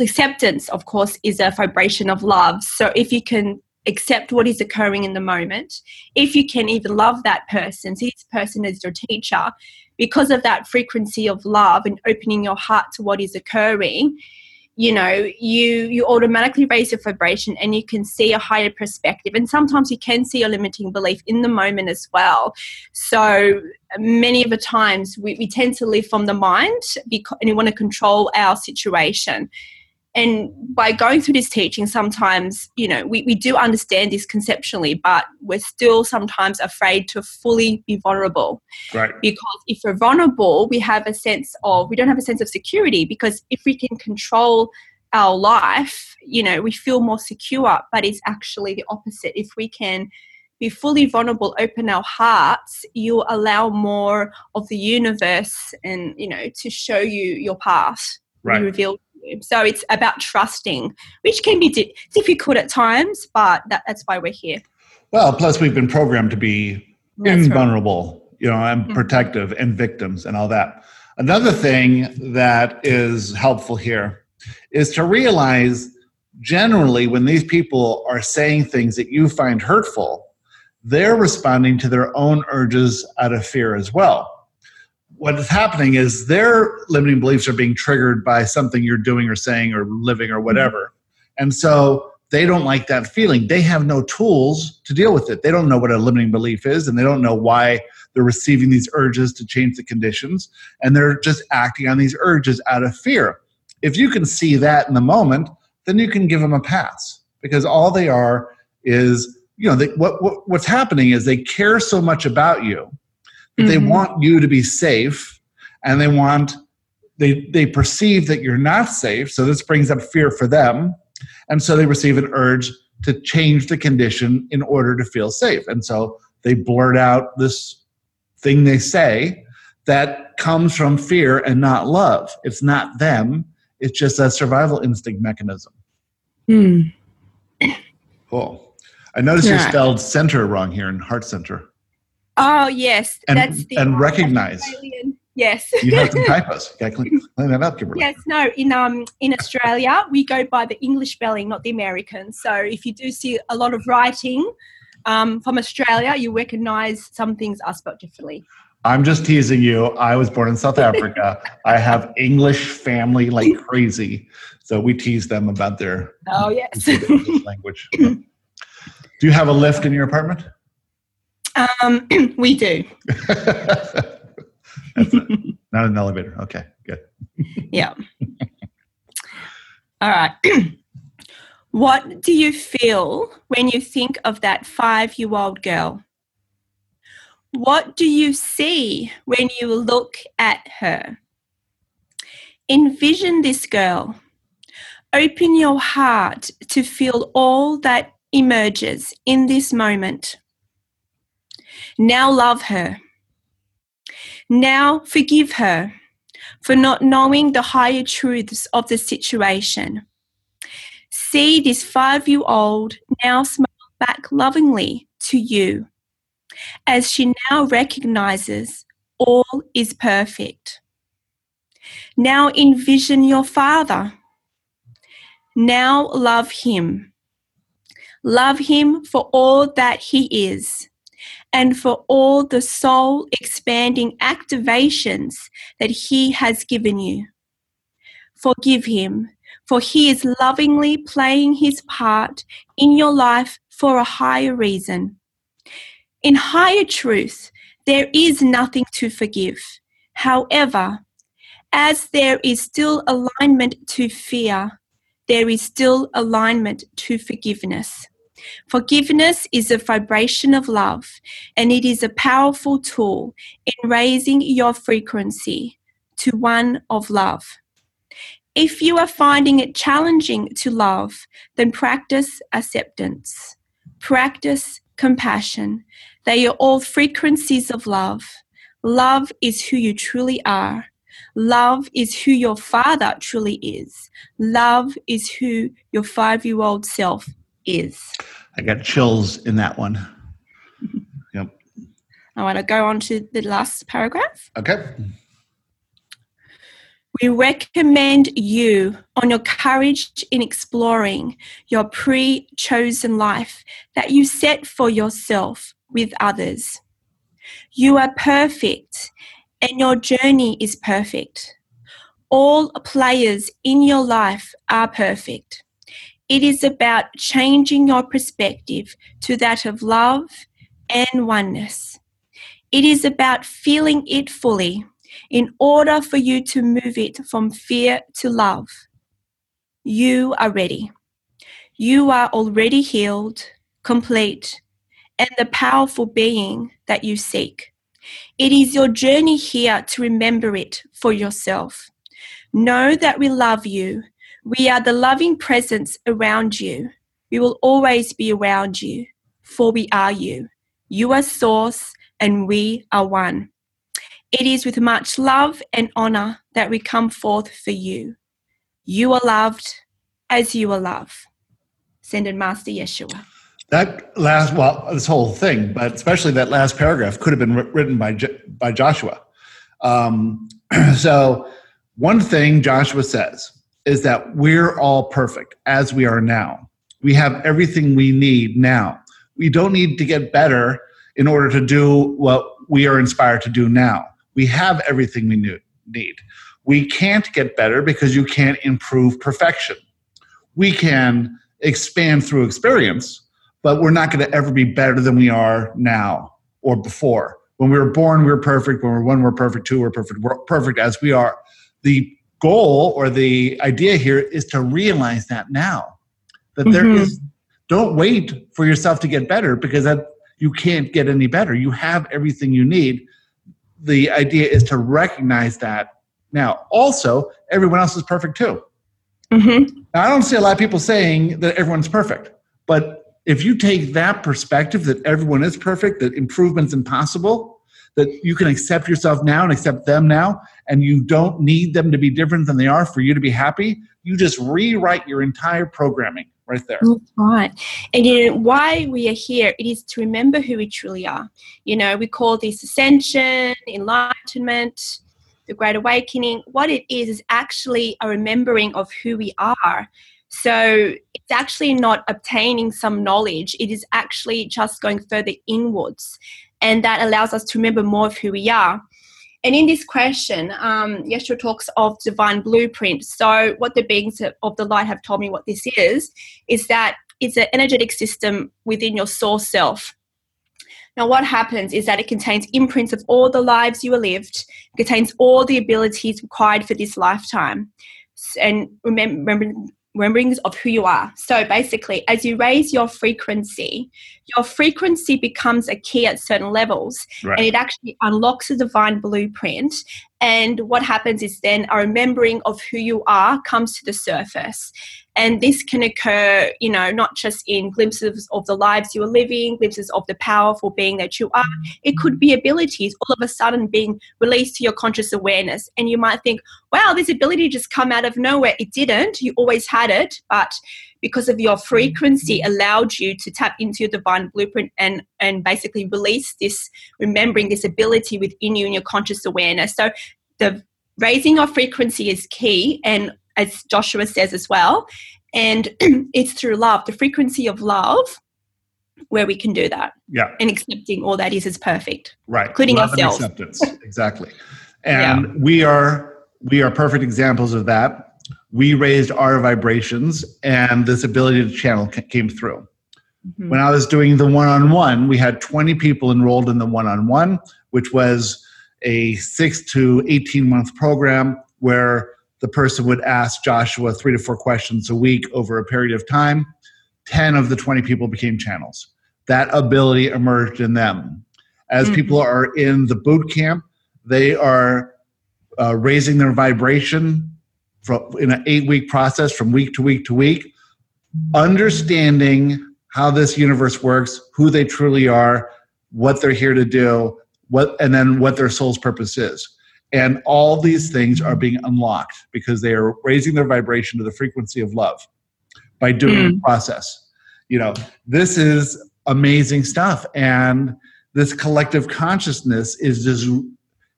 acceptance, of course, is a vibration of love. So if you can accept what is occurring in the moment, if you can even love that person, see this person as your teacher, because of that frequency of love and opening your heart to what is occurring, you know you you automatically raise your vibration and you can see a higher perspective. And sometimes you can see a limiting belief in the moment as well. So many of the times we, we tend to live from the mind because, and we want to control our situation and by going through this teaching sometimes you know we, we do understand this conceptually but we're still sometimes afraid to fully be vulnerable. Right. Because if we're vulnerable we have a sense of we don't have a sense of security because if we can control our life you know we feel more secure but it's actually the opposite. If we can be fully vulnerable open our hearts you allow more of the universe and you know to show you your path right. reveal so it's about trusting, which can be di- difficult at times, but that, that's why we're here. Well, plus we've been programmed to be that's invulnerable, right. you know, and mm-hmm. protective and victims and all that. Another thing that is helpful here is to realize generally when these people are saying things that you find hurtful, they're responding to their own urges out of fear as well what is happening is their limiting beliefs are being triggered by something you're doing or saying or living or whatever. And so they don't like that feeling. They have no tools to deal with it. They don't know what a limiting belief is and they don't know why they're receiving these urges to change the conditions. And they're just acting on these urges out of fear. If you can see that in the moment, then you can give them a pass because all they are is, you know, they, what, what, what's happening is they care so much about you Mm-hmm. They want you to be safe and they want they they perceive that you're not safe, so this brings up fear for them. And so they receive an urge to change the condition in order to feel safe. And so they blurt out this thing they say that comes from fear and not love. It's not them, it's just a survival instinct mechanism. Mm. Cool. I noticed yeah. you spelled center wrong here in heart center. Oh yes, and, that's the and recognize. Yes. you have some typos. Okay, clean, clean that up, Kimberley. Yes, no. In um in Australia, we go by the English spelling, not the American. So if you do see a lot of writing um, from Australia, you recognise some things are spelled differently. I'm just teasing you. I was born in South Africa. I have English family like crazy, so we tease them about their oh yes language. do you have a lift in your apartment? Um, we do. Not an elevator. Okay, good. yeah. All right. what do you feel when you think of that five year old girl? What do you see when you look at her? Envision this girl. Open your heart to feel all that emerges in this moment Now love her. Now forgive her for not knowing the higher truths of the situation. See this five year old now smile back lovingly to you as she now recognizes all is perfect. Now envision your father. Now love him. Love him for all that he is and for all the soul expanding activations that he has given you. Forgive him, for he is lovingly playing his part in your life for a higher reason. In higher truth, there is nothing to forgive. However, as there is still alignment to fear, there is still alignment to forgiveness. Forgiveness is a vibration of love, and it is a powerful tool in raising your frequency to one of love. If you are finding it challenging to love, then practice acceptance, practice compassion. They are all frequencies of love. Love is who you truly are. Love is who your father truly is. Love is who your five year old self is. I got chills in that one. Yep. I want to go on to the last paragraph. Okay. We recommend you on your courage in exploring your pre chosen life that you set for yourself with others. You are perfect and your journey is perfect. All players in your life are perfect. It is about changing your perspective to that of love and oneness. It is about feeling it fully in order for you to move it from fear to love. You are ready. You are already healed, complete, and the powerful being that you seek. It is your journey here to remember it for yourself. Know that we love you. We are the loving presence around you. We will always be around you, for we are you. You are source, and we are one. It is with much love and honor that we come forth for you. You are loved as you are loved. Ascended Master Jeshua. That last, well, this whole thing, but especially that last paragraph could have been written by by Joshua. Um, so, one thing Joshua says is that we're all perfect as we are now. We have everything we need now. We don't need to get better in order to do what we are inspired to do now we have everything we need. We can't get better because you can't improve perfection. We can expand through experience, but we're not going to ever be better than we are now or before. When we were born, we were perfect. When we're one, we're perfect. Two, we're perfect. We're perfect as we are. The goal or the idea here is to realize that now. That mm-hmm. there is, don't wait for yourself to get better because that you can't get any better. You have everything you need the idea is to recognize that now. Also, everyone else is perfect too. Mm-hmm. Now, I don't see a lot of people saying that everyone's perfect, but if you take that perspective that everyone is perfect, that improvement's impossible, that you can accept yourself now and accept them now, and you don't need them to be different than they are for you to be happy, you just rewrite your entire programming right there. Right. And you know, why we are here, it is to remember who we truly are. You know, we call this ascension, enlightenment, the great awakening. What it is is actually a remembering of who we are. So it's actually not obtaining some knowledge, it is actually just going further inwards. And that allows us to remember more of who we are. And in this question, um, Jeshua talks of divine blueprint. So, what the beings of the light have told me what this is, is that it's an energetic system within your source self. Now, what happens is that it contains imprints of all the lives you have lived, contains all the abilities required for this lifetime. And remember, rememberings of who you are. So basically, as you raise your frequency, your frequency becomes a key at certain levels right. and it actually unlocks a divine blueprint And what happens is then a remembering of who you are comes to the surface. And this can occur, you know, not just in glimpses of the lives you are living, glimpses of the powerful being that you are. It could be abilities all of a sudden being released to your conscious awareness. And you might think, wow, this ability just come out of nowhere. It didn't. You always had it, but because of your mm-hmm. frequency mm-hmm. allowed you to tap into your divine blueprint and and basically release this remembering this ability within you in your conscious awareness. So the raising of frequency is key and as joshua says as well and it's through love the frequency of love where we can do that. Yeah. And accepting all that is is perfect. Right. Including love ourselves. and acceptance. Exactly. And yeah. we are we are perfect examples of that we raised our vibrations and this ability to channel came through. Mm-hmm. When I was doing the one on one, we had 20 people enrolled in the one on one, which was a six to 18 month program where the person would ask Joshua three to four questions a week over a period of time. 10 of the 20 people became channels. That ability emerged in them. As mm-hmm. people are in the boot camp, they are uh, raising their vibration from, in an eight week process from week to week to week, understanding how this universe works, who they truly are, what they're here to do, what, and then what their soul's purpose is. And all these things are being unlocked because they are raising their vibration to the frequency of love by doing mm. the process. You know, this is amazing stuff. And this collective consciousness is just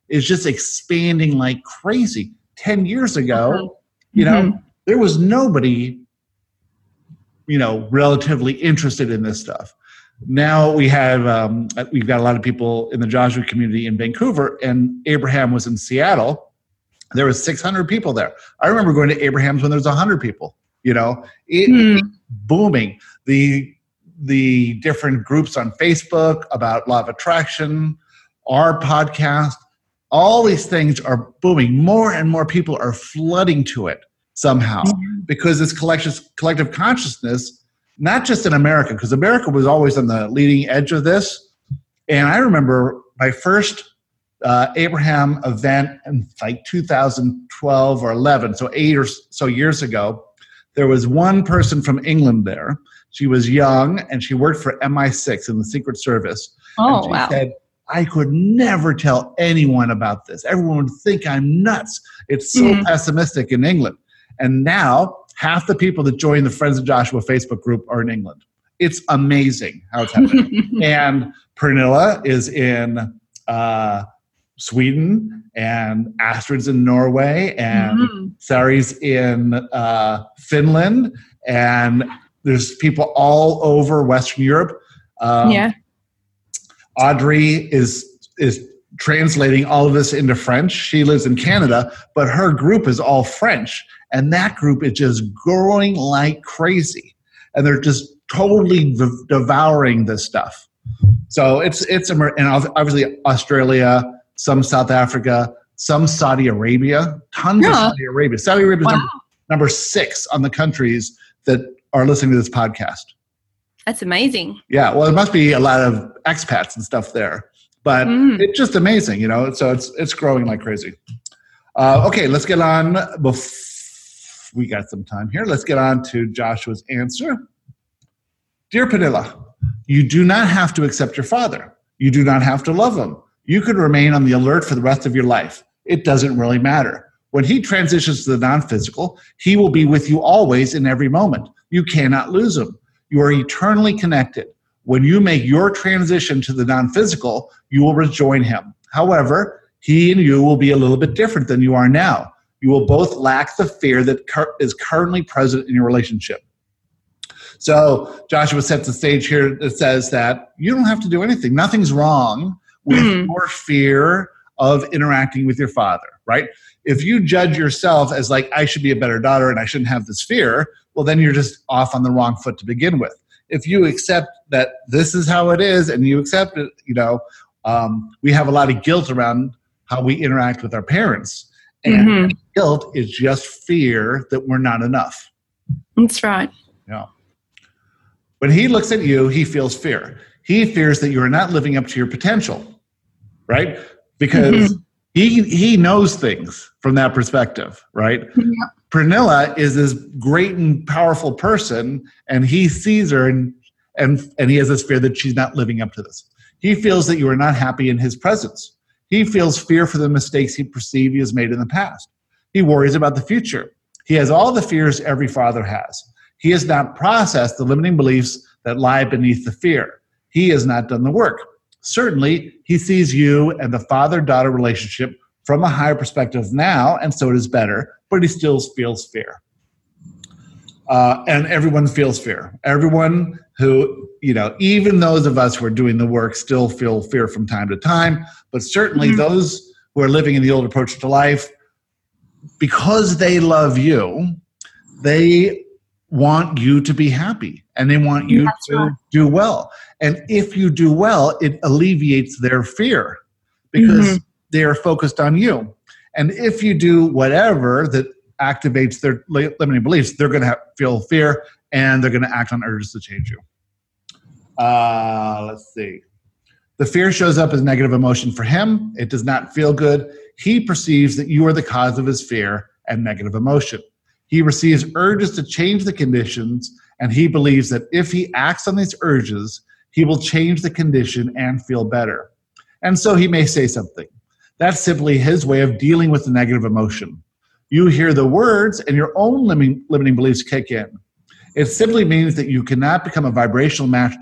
is just expanding like crazy. 10 years ago, uh-huh. You know, mm-hmm. there was nobody, you know, relatively interested in this stuff. Now we have um, we've got a lot of people in the Joshua community in Vancouver, and Abraham was in Seattle. There was 600 people there. I remember going to Abraham's when there was 100 people. You know, it, mm. booming. The the different groups on Facebook about law of attraction, our podcast, all these things are booming. More and more people are flooding to it somehow mm-hmm. because this collective collective consciousness, not just in America, because America was always on the leading edge of this. And I remember my first uh, Abraham event in like 2012 or 11, so eight or so years ago. There was one person from England there. She was young and she worked for MI6 in the Secret Service. Oh, and she wow. Said, I could never tell anyone about this. Everyone would think I'm nuts. It's so mm-hmm. pessimistic in England. And now half the people that join the Friends of Joshua Facebook group are in England. It's amazing how it's happening. and Pernilla is in uh, Sweden, and Astrid's in Norway, and mm-hmm. Sari's in uh, Finland, and there's people all over Western Europe. Um, yeah. Audrey is is translating all of this into French. She lives in Canada, but her group is all French, and that group is just growing like crazy, and they're just totally devouring this stuff. So it's it's and obviously Australia, some South Africa, some Saudi Arabia, tons yeah. of Saudi Arabia. Saudi Arabia is wow. number, number six on the countries that are listening to this podcast. That's amazing. Yeah, well, it must be a lot of expats and stuff there, but mm. it's just amazing, you know. So it's it's growing like crazy. Uh, okay, let's get on. Bef- we got some time here. Let's get on to Joshua's answer. Dear Pernilla, you do not have to accept your father. You do not have to love him. You could remain on the alert for the rest of your life. It doesn't really matter. When he transitions to the non physical, he will be with you always in every moment. You cannot lose him. You are eternally connected. When you make your transition to the non physical, you will rejoin him. However, he and you will be a little bit different than you are now. You will both lack the fear that is currently present in your relationship. So Joshua sets the stage here that says that you don't have to do anything. Nothing's wrong with mm. your fear of interacting with your father, right? If you judge yourself as like, I should be a better daughter and I shouldn't have this fear, well, then you're just off on the wrong foot to begin with. If you accept that this is how it is and you accept it, you know, um, we have a lot of guilt around how we interact with our parents. And mm-hmm. guilt is just fear that we're not enough. That's right. Yeah. When he looks at you, he feels fear. He fears that you are not living up to your potential, right? Because mm-hmm. he he knows things from that perspective, right? Yeah. Pernilla is this great and powerful person, and he sees her and and and he has this fear that she's not living up to this. He feels that you are not happy in his presence. He feels fear for the mistakes he perceived he has made in the past. He worries about the future. He has all the fears every father has. He has not processed the limiting beliefs that lie beneath the fear. He has not done the work. Certainly, he sees you and the father daughter relationship from a higher perspective now, and so it is better, but he still feels fear. Uh, and everyone feels fear. Everyone who, you know, even those of us who are doing the work still feel fear from time to time, but certainly Mhm. those who are living in the old approach to life, because they love you, they want you to be happy and they want you That's to right. do well. And if you do well, it alleviates their fear because they are focused on you. And if you do whatever that activates their limiting beliefs, they're going to feel fear and they're going to act on urges to change you. Uh, let's see. The fear shows up as negative emotion for him. It does not feel good. He perceives that you are the cause of his fear and negative emotion. He receives urges to change the conditions, and he believes that if he acts on these urges, he will change the condition and feel better. And so he may say something. That's simply his way of dealing with the negative emotion. You hear the words, and your own limiting, limiting beliefs kick in. It simply means that you cannot become a vibrational match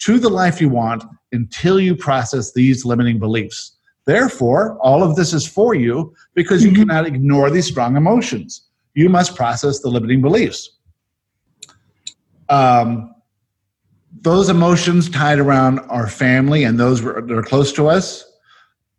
to the life you want until you process these limiting beliefs. Therefore, all of this is for you because you Mhm. cannot ignore these strong emotions. You must process the limiting beliefs. Um, those emotions tied around our family and those that are close to us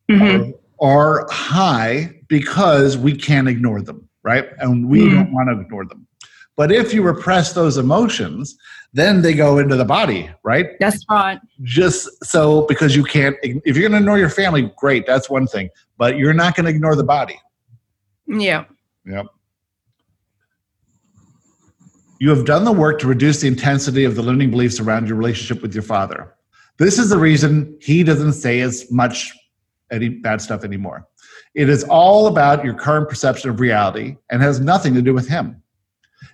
Mhm. Are, high because we can't ignore them, right? And we Mhm. don't want to ignore them. But if you repress those emotions, then they go into the body, right? That's right. Just so because you can't, if you're going to ignore your family, great, that's one thing. But you're not going to ignore the body. Yeah. Yep. You have done the work to reduce the intensity of the limiting beliefs around your relationship with your father. This is the reason he doesn't say as much any bad stuff anymore. It is all about your current perception of reality and has nothing to do with him.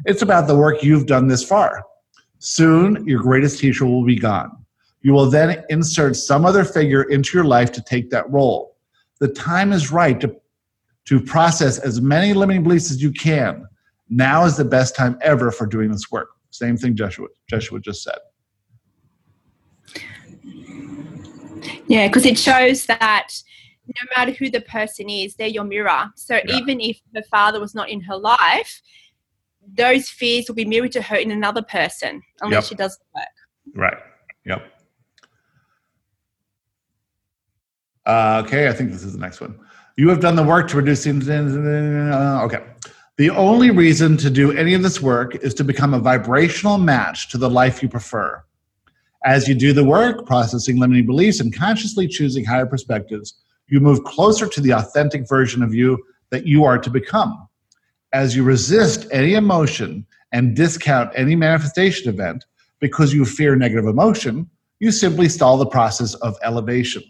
It's about the work you've done this far. Soon, your greatest teacher will be gone. You will then insert some other figure into your life to take that role. The time is right to to process as many limiting beliefs as you can. Now is the best time ever for doing this work. Same thing Joshua, Joshua just said. Yeah, because it shows that no matter who the person is, they're your mirror. So Yeah. even if her father was not in her life, those fears will be mirrored to her in another person unless Yep. she does the work. Right. Yep. Uh, okay, I think this is the next one. You have done the work to reduce the. Uh, okay. The only reason to do any of this work is to become a vibrational match to the life you prefer. As you do the work, processing limiting beliefs and consciously choosing higher perspectives, you move closer to the authentic version of you that you are to become. As you resist any emotion and discount any manifestation event because you fear negative emotion, you simply stall the process of elevation.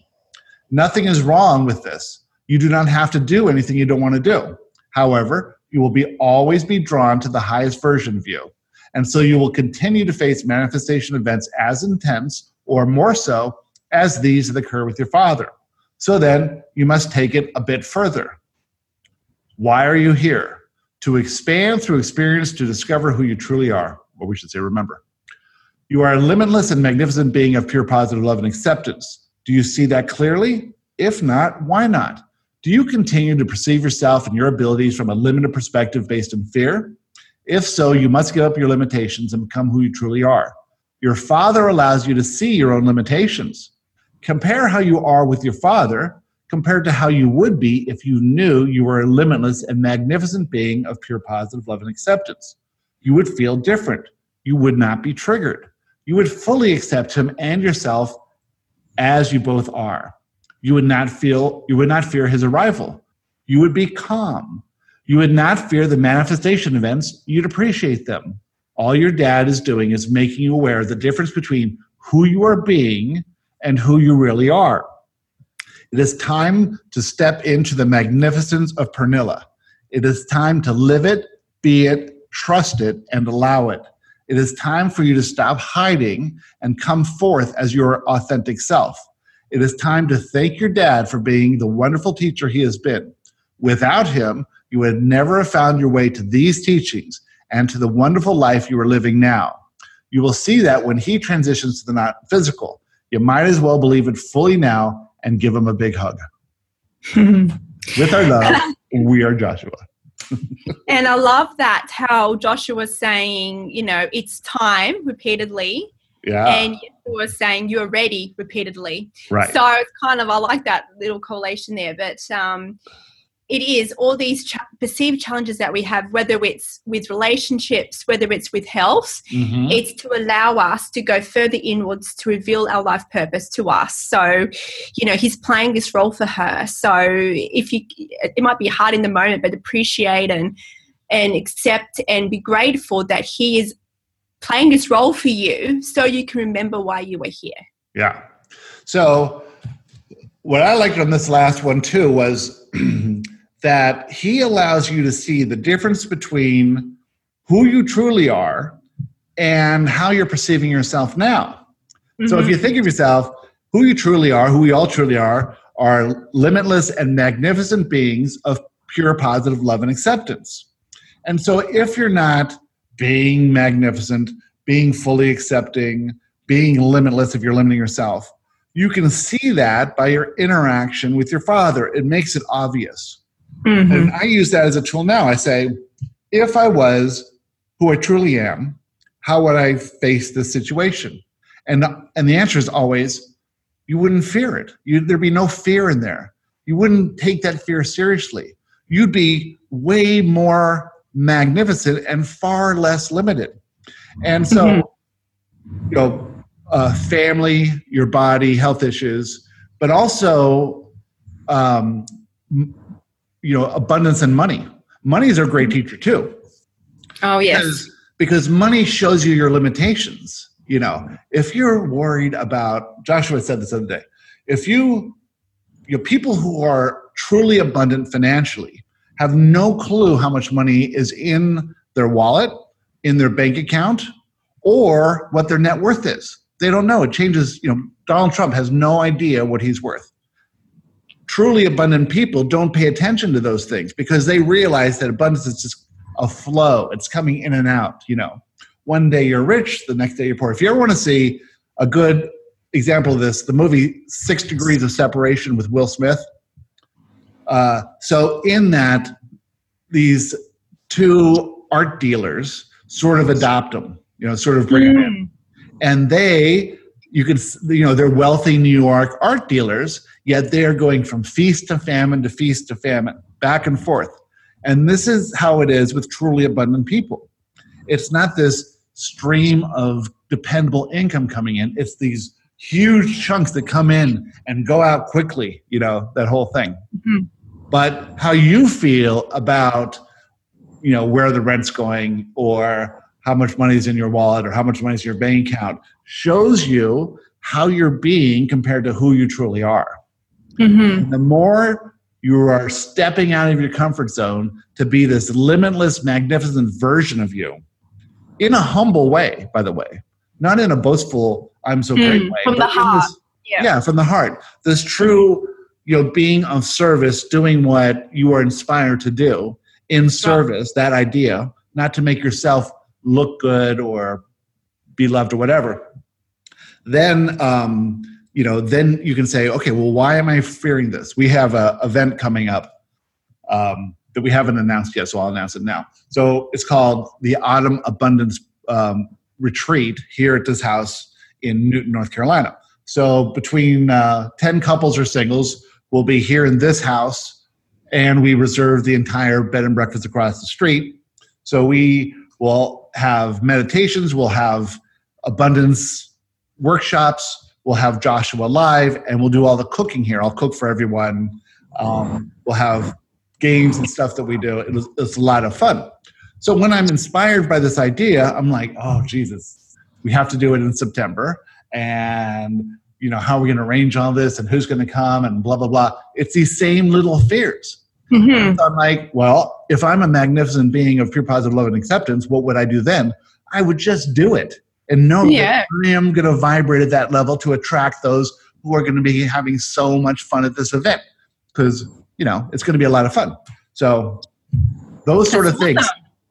Nothing is wrong with this. You do not have to do anything you don't want to do. However, you will be always be drawn to the highest version of you. And so you will continue to face manifestation events as intense or more so as these that occur with your father. So then you must take it a bit further. Why are you here? To expand through experience to discover who you truly are, or we should say, remember. You are a limitless and magnificent being of pure positive love and acceptance. Do you see that clearly? If not, why not? Do you continue to perceive yourself and your abilities from a limited perspective based in fear? If so, you must give up your limitations and become who you truly are. Your father allows you to see your own limitations. Compare how you are with your father compared to how you would be if you knew you were a limitless and magnificent being of pure positive love and acceptance. You would feel different. You would not be triggered. You would fully accept him and yourself as you both are. You would not feel you would not fear his arrival. You would be calm. You would not fear the manifestation events, you'd appreciate them. All your dad is doing is making you aware of the difference between who you are being and who you really are. It is time to step into the magnificence of Pernilla. It is time to live it, be it, trust it, and allow it. It is time for you to stop hiding and come forth as your authentic self. It is time to thank your dad for being the wonderful teacher he has been. Without him, you would never have found your way to these teachings and to the wonderful life you are living now. You will see that when he transitions to the not physical. You might as well believe it fully now and give him a big hug. With our love, we are Joshua. and I love that how Joshua was saying, you know, it's time repeatedly. Yeah. And you was saying you're ready repeatedly. Right. So it's kind of I like that little collation there. But um it is all these ch- perceived challenges that we have, whether it's with relationships, whether it's with health, Mhm. it's to allow us to go further inwards to reveal our life purpose to us. So, you know, he's playing this role for her. So, if you, it might be hard in the moment, but appreciate and and accept and be grateful that he is playing this role for you, so you can remember why you were here. Yeah. So, what I liked on this last one too was that he allows you to see the difference between who you truly are and how you're perceiving yourself now. So, if you mm-hmm. think of yourself, who you truly are, who we all truly are, are limitless and magnificent beings of pure positive love and acceptance. And so, if you're not being magnificent, being fully accepting, being limitless, if you're limiting yourself, you can see that by your interaction with your father. It makes it obvious. Mhm. And I use that as a tool now. I say, if I was who I truly am, how would I face this situation? And and the answer is always, you wouldn't fear it. You, there'd be no fear in there. You wouldn't take that fear seriously. You'd be way more magnificent and far less limited. And so, Mhm. you know, uh, family, your body, health issues, but also, um, you know, abundance and money. Money is a great mm-hmm. teacher too. Oh yes. because because money shows you your limitations you know. If you're worried about joshua said this the other day if you you know people who are truly abundant financially have no clue how much money is in their wallet in their bank account or what their net worth is they don't know. It changes you know donald trump has no idea what he's worth truly abundant people don't pay attention to those things because they realize that abundance is just a flow. It's coming in and out. You know, one day you're rich, the next day you're poor. If you ever want to see a good example of this, the movie Six Degrees of Separation with Will Smith. Uh, so in that, these two art dealers sort of adopt him. You know, sort of bring him in Mm. and they you can you know they're wealthy new york art dealers yet they're going from feast to famine to feast to famine back and forth. And this is how it is with truly abundant people. It's not this stream of dependable income coming in. It's these huge chunks that come in and go out quickly you know that whole thing. Mhm. but how you feel about you know where the rent's going or how much money is in your wallet or how much money is in your bank account shows you how you're being compared to who you truly are. Mhm. The more you are stepping out of your comfort zone to be this limitless, magnificent version of you in a humble way, by the way, not in a boastful, I'm so great Mm, way. from the heart. this- Yeah. yeah, from the heart. This true, you know, being of service, doing what you are inspired to do in service, that idea, not to make yourself look good or be loved or whatever. Then, um, you know, then you can say, okay, well, why am I fearing this? We have a event coming up um, that we haven't announced yet, so I'll announce it now. So it's called the Autumn Abundance um, Retreat here at this house in Newton, North Carolina. So between uh, 10 couples or singles will be here in this house, and we reserve the entire bed and breakfast across the street. So we will have meditations, we'll have abundance workshops, we'll have Joshua live, and we'll do all the cooking here. I'll cook for everyone. Um, we'll have games and stuff that we do. It was, it's a lot of fun. So when I'm inspired by this idea, I'm like, oh Jesus, we have to do it in September, and you know, how are we going to arrange all this and who's going to come and blah, blah, blah. It's these same little fears. Mhm. So I'm like, well, if I'm a magnificent being of pure positive love and acceptance, what would I do then? I would just do it and know Yeah. that I am going to vibrate at that level to attract those who are going to be having so much fun at this event because, you know, it's going to be a lot of fun. So those sort of things,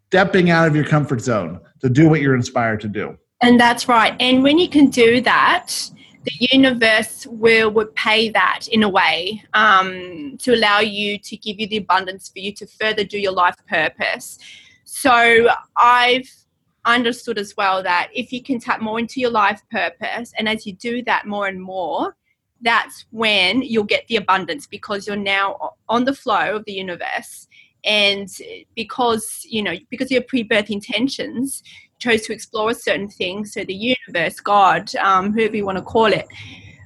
stepping out of your comfort zone to do what you're inspired to do. And that's right. And when you can do that, the universe will would pay that in a way um, to allow you to give you the abundance for you to further do your life purpose. So I've understood as well that if you can tap more into your life purpose, and as you do that more and more, that's when you'll get the abundance because you're now on the flow of the universe. And because, you know, because of your pre birth intentions, chose to explore a certain thing, so the universe, God, um, whoever you want to call it,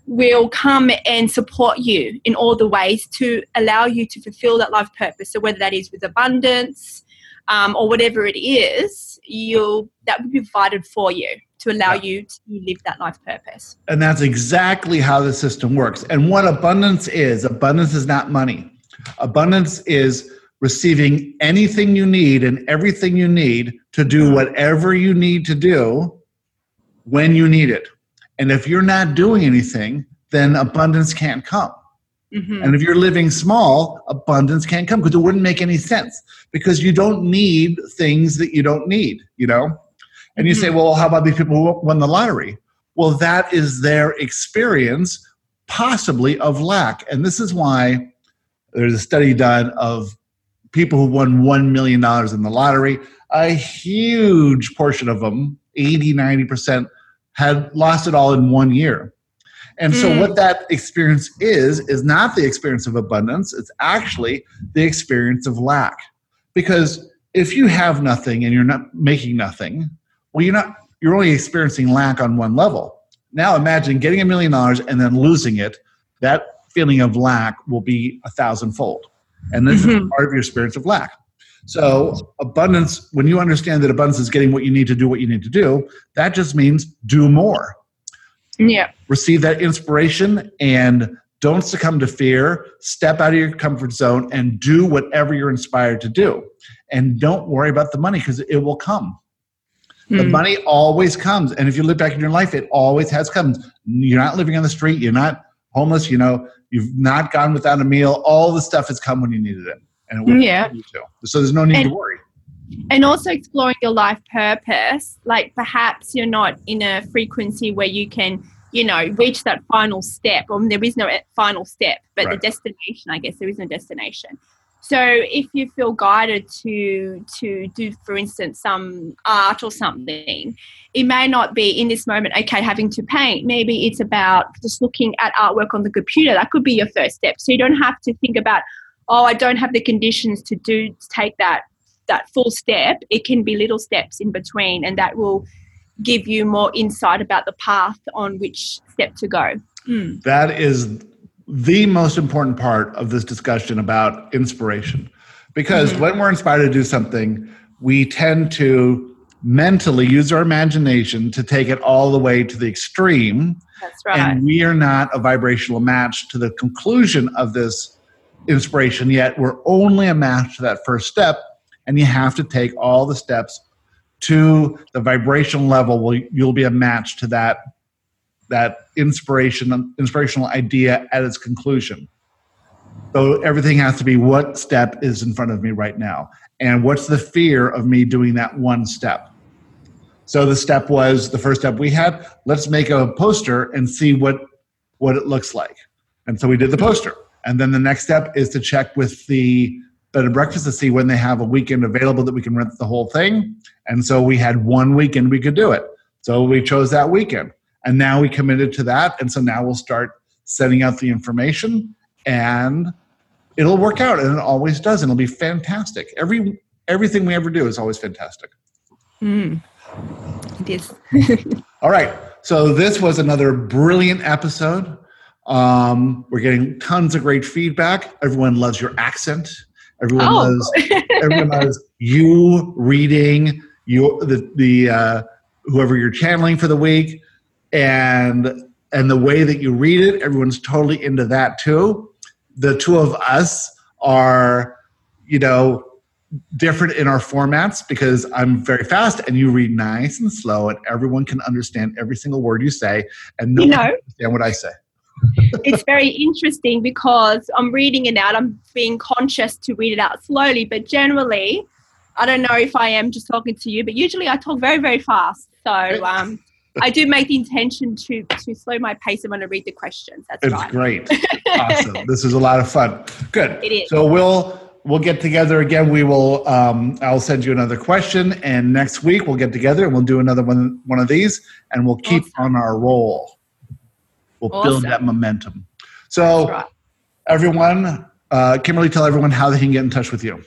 will come and support you in all the ways to allow you to fulfill that life purpose. So whether that is with abundance um, or whatever it is, you'll that will be provided for you to allow you to live that life purpose. And that's exactly how the system works. And what abundance is abundance is not money, abundance is receiving anything you need and everything you need to do whatever you need to do when you need it. And if you're not doing anything, then abundance can't come. Mhm. And if you're living small, abundance can't come because it wouldn't make any sense because you don't need things that you don't need, you know? And you say, well, how about these people who won the lottery? Well, that is their experience, possibly of lack. And this is why there's a study done of people who won $1 million in the lottery. A huge portion of them, 80, 90%, had lost it all in one year. And so, Mm. what that experience is, is not the experience of abundance, it's actually the experience of lack. Because if you have nothing and you're not making nothing, well, you're not, you're only experiencing lack on one level. Now, imagine getting a million dollars and then losing it. That feeling of lack will be a thousandfold. And this is Mhm. part of your experience of lack. So, abundance, when you understand that abundance is getting what you need to do what you need to do, that just means do more Yeah. receive that inspiration and don't succumb to fear step out of your comfort zone and do whatever you're inspired to do and don't worry about the money because it will come the Mm. money always comes and if you look back in your life it always has come you're not living on the street you're not homeless you know you've not gone without a meal. All the stuff has come when you needed it and it Yeah. so there's no need And- to worry. and also exploring your life purpose. Like perhaps you're not in a frequency where you can you know reach that final step or there is no final step but Right. the destination i guess there is no destination so if you feel guided to to do for instance some art or something it may not be in this moment okay having to paint maybe it's about just looking at artwork on the computer that could be your first step so you don't have to think about oh i don't have the conditions to do to take that that full step, it can be little steps in between, and that will give you more insight about the path on which step to go. Mm. That is the most important part of this discussion about inspiration. Because Mhm. when we're inspired to do something, we tend to mentally use our imagination to take it all the way to the extreme. That's right. And we are not a vibrational match to the conclusion of this inspiration yet. We're only a match to that first step. And you have to take all the steps to the vibrational level where you'll be a match to that that inspiration inspirational idea at its conclusion. So everything has to be what step is in front of me right now? And what's the fear of me doing that one step? So the step was the first step we had let's make a poster and see what what it looks like. And so we did the poster. And then the next step is to check with the bed and breakfast to see when they have a weekend available that we can rent the whole thing. And so we had one weekend we could do it. So we chose that weekend and now we committed to that. And so now we'll start sending out the information and it'll work out. And it always does. And it'll be fantastic. Every everything we ever do is always fantastic. Mm. This. all right. So this was another brilliant episode. Um, we're getting tons of great feedback. Everyone loves your accent. Everyone Oh. loves everyone loves you reading you the the uh, whoever you're channeling for the week and and the way that you read it, everyone's totally into that too. The two of us are, you know, different in our formats because I'm very fast and you read nice and slow, and everyone can understand every single word you say, and no You know. understand what I say. it's very interesting because I'm reading it out. I'm being conscious to read it out slowly, but generally, I don't know if I am just talking to you, but usually I talk very, very fast. So um, I do make the intention to to slow my pace when I read the questions. That's It's right. great. awesome. This is a lot of fun. Good. It is. So we'll we'll get together again. We will. Um, I'll send you another question, and next week we'll get together and we'll do another one one of these, and we'll keep Awesome. on our roll. We'll build that momentum. So right. everyone, uh, Kimberley, tell everyone how they can get in touch with you.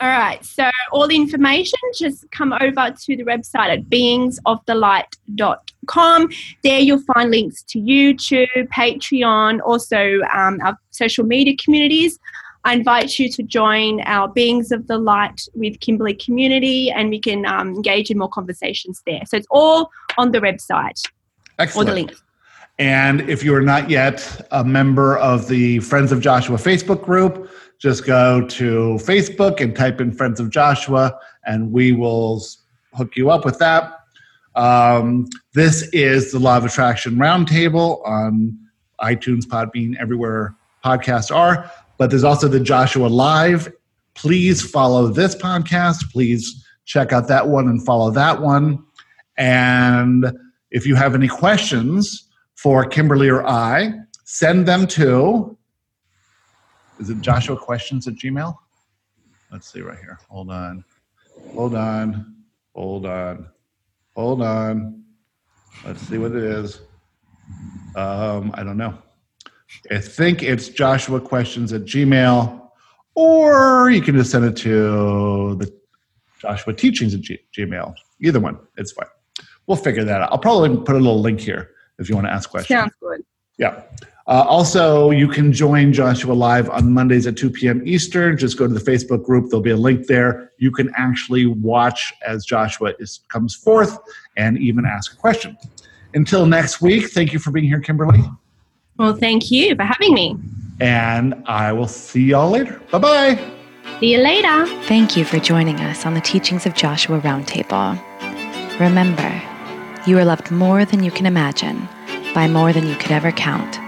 All right. So all the information, just come over to the website at beingsofthelight.com. There you'll find links to YouTube, Patreon, also um, our social media communities. I invite you to join our Beings of the Light with Kimberley community and we can um, engage in more conversations there. So it's all on the website, Excellent. the links. And if you are not yet a member of the Friends of Joshua Facebook group, just go to Facebook and type in Friends of Joshua, and we will hook you up with that. Um, this is the Law of Attraction Roundtable on iTunes, Podbean, everywhere podcasts are. But there's also the Joshua Live. Please follow this podcast. Please check out that one and follow that one. And if you have any questions, for Kimberly or I, send them to, is it Joshua Questions at Gmail? Let's see right here. Hold on. Hold on. Hold on. Hold on. Let's see what it is. Um, I don't know. I think it's Joshua Questions at Gmail, or you can just send it to the Joshua Teachings at G- Gmail. Either one, it's fine. We'll figure that out. I'll probably put a little link here if you want to ask questions. Sounds good. Yeah. Uh, also, you can join Joshua Live on Mondays at 2 p.m. Eastern. Just go to the Facebook group. There'll be a link there. You can actually watch as Joshua is, comes forth and even ask a question. Until next week, thank you for being here, Kimberley. Well, thank you for having me. And I will see y'all later. Bye bye. See you later. Thank you for joining us on the Teachings of Joshua Roundtable. Remember, you are loved more than you can imagine, by more than you could ever count.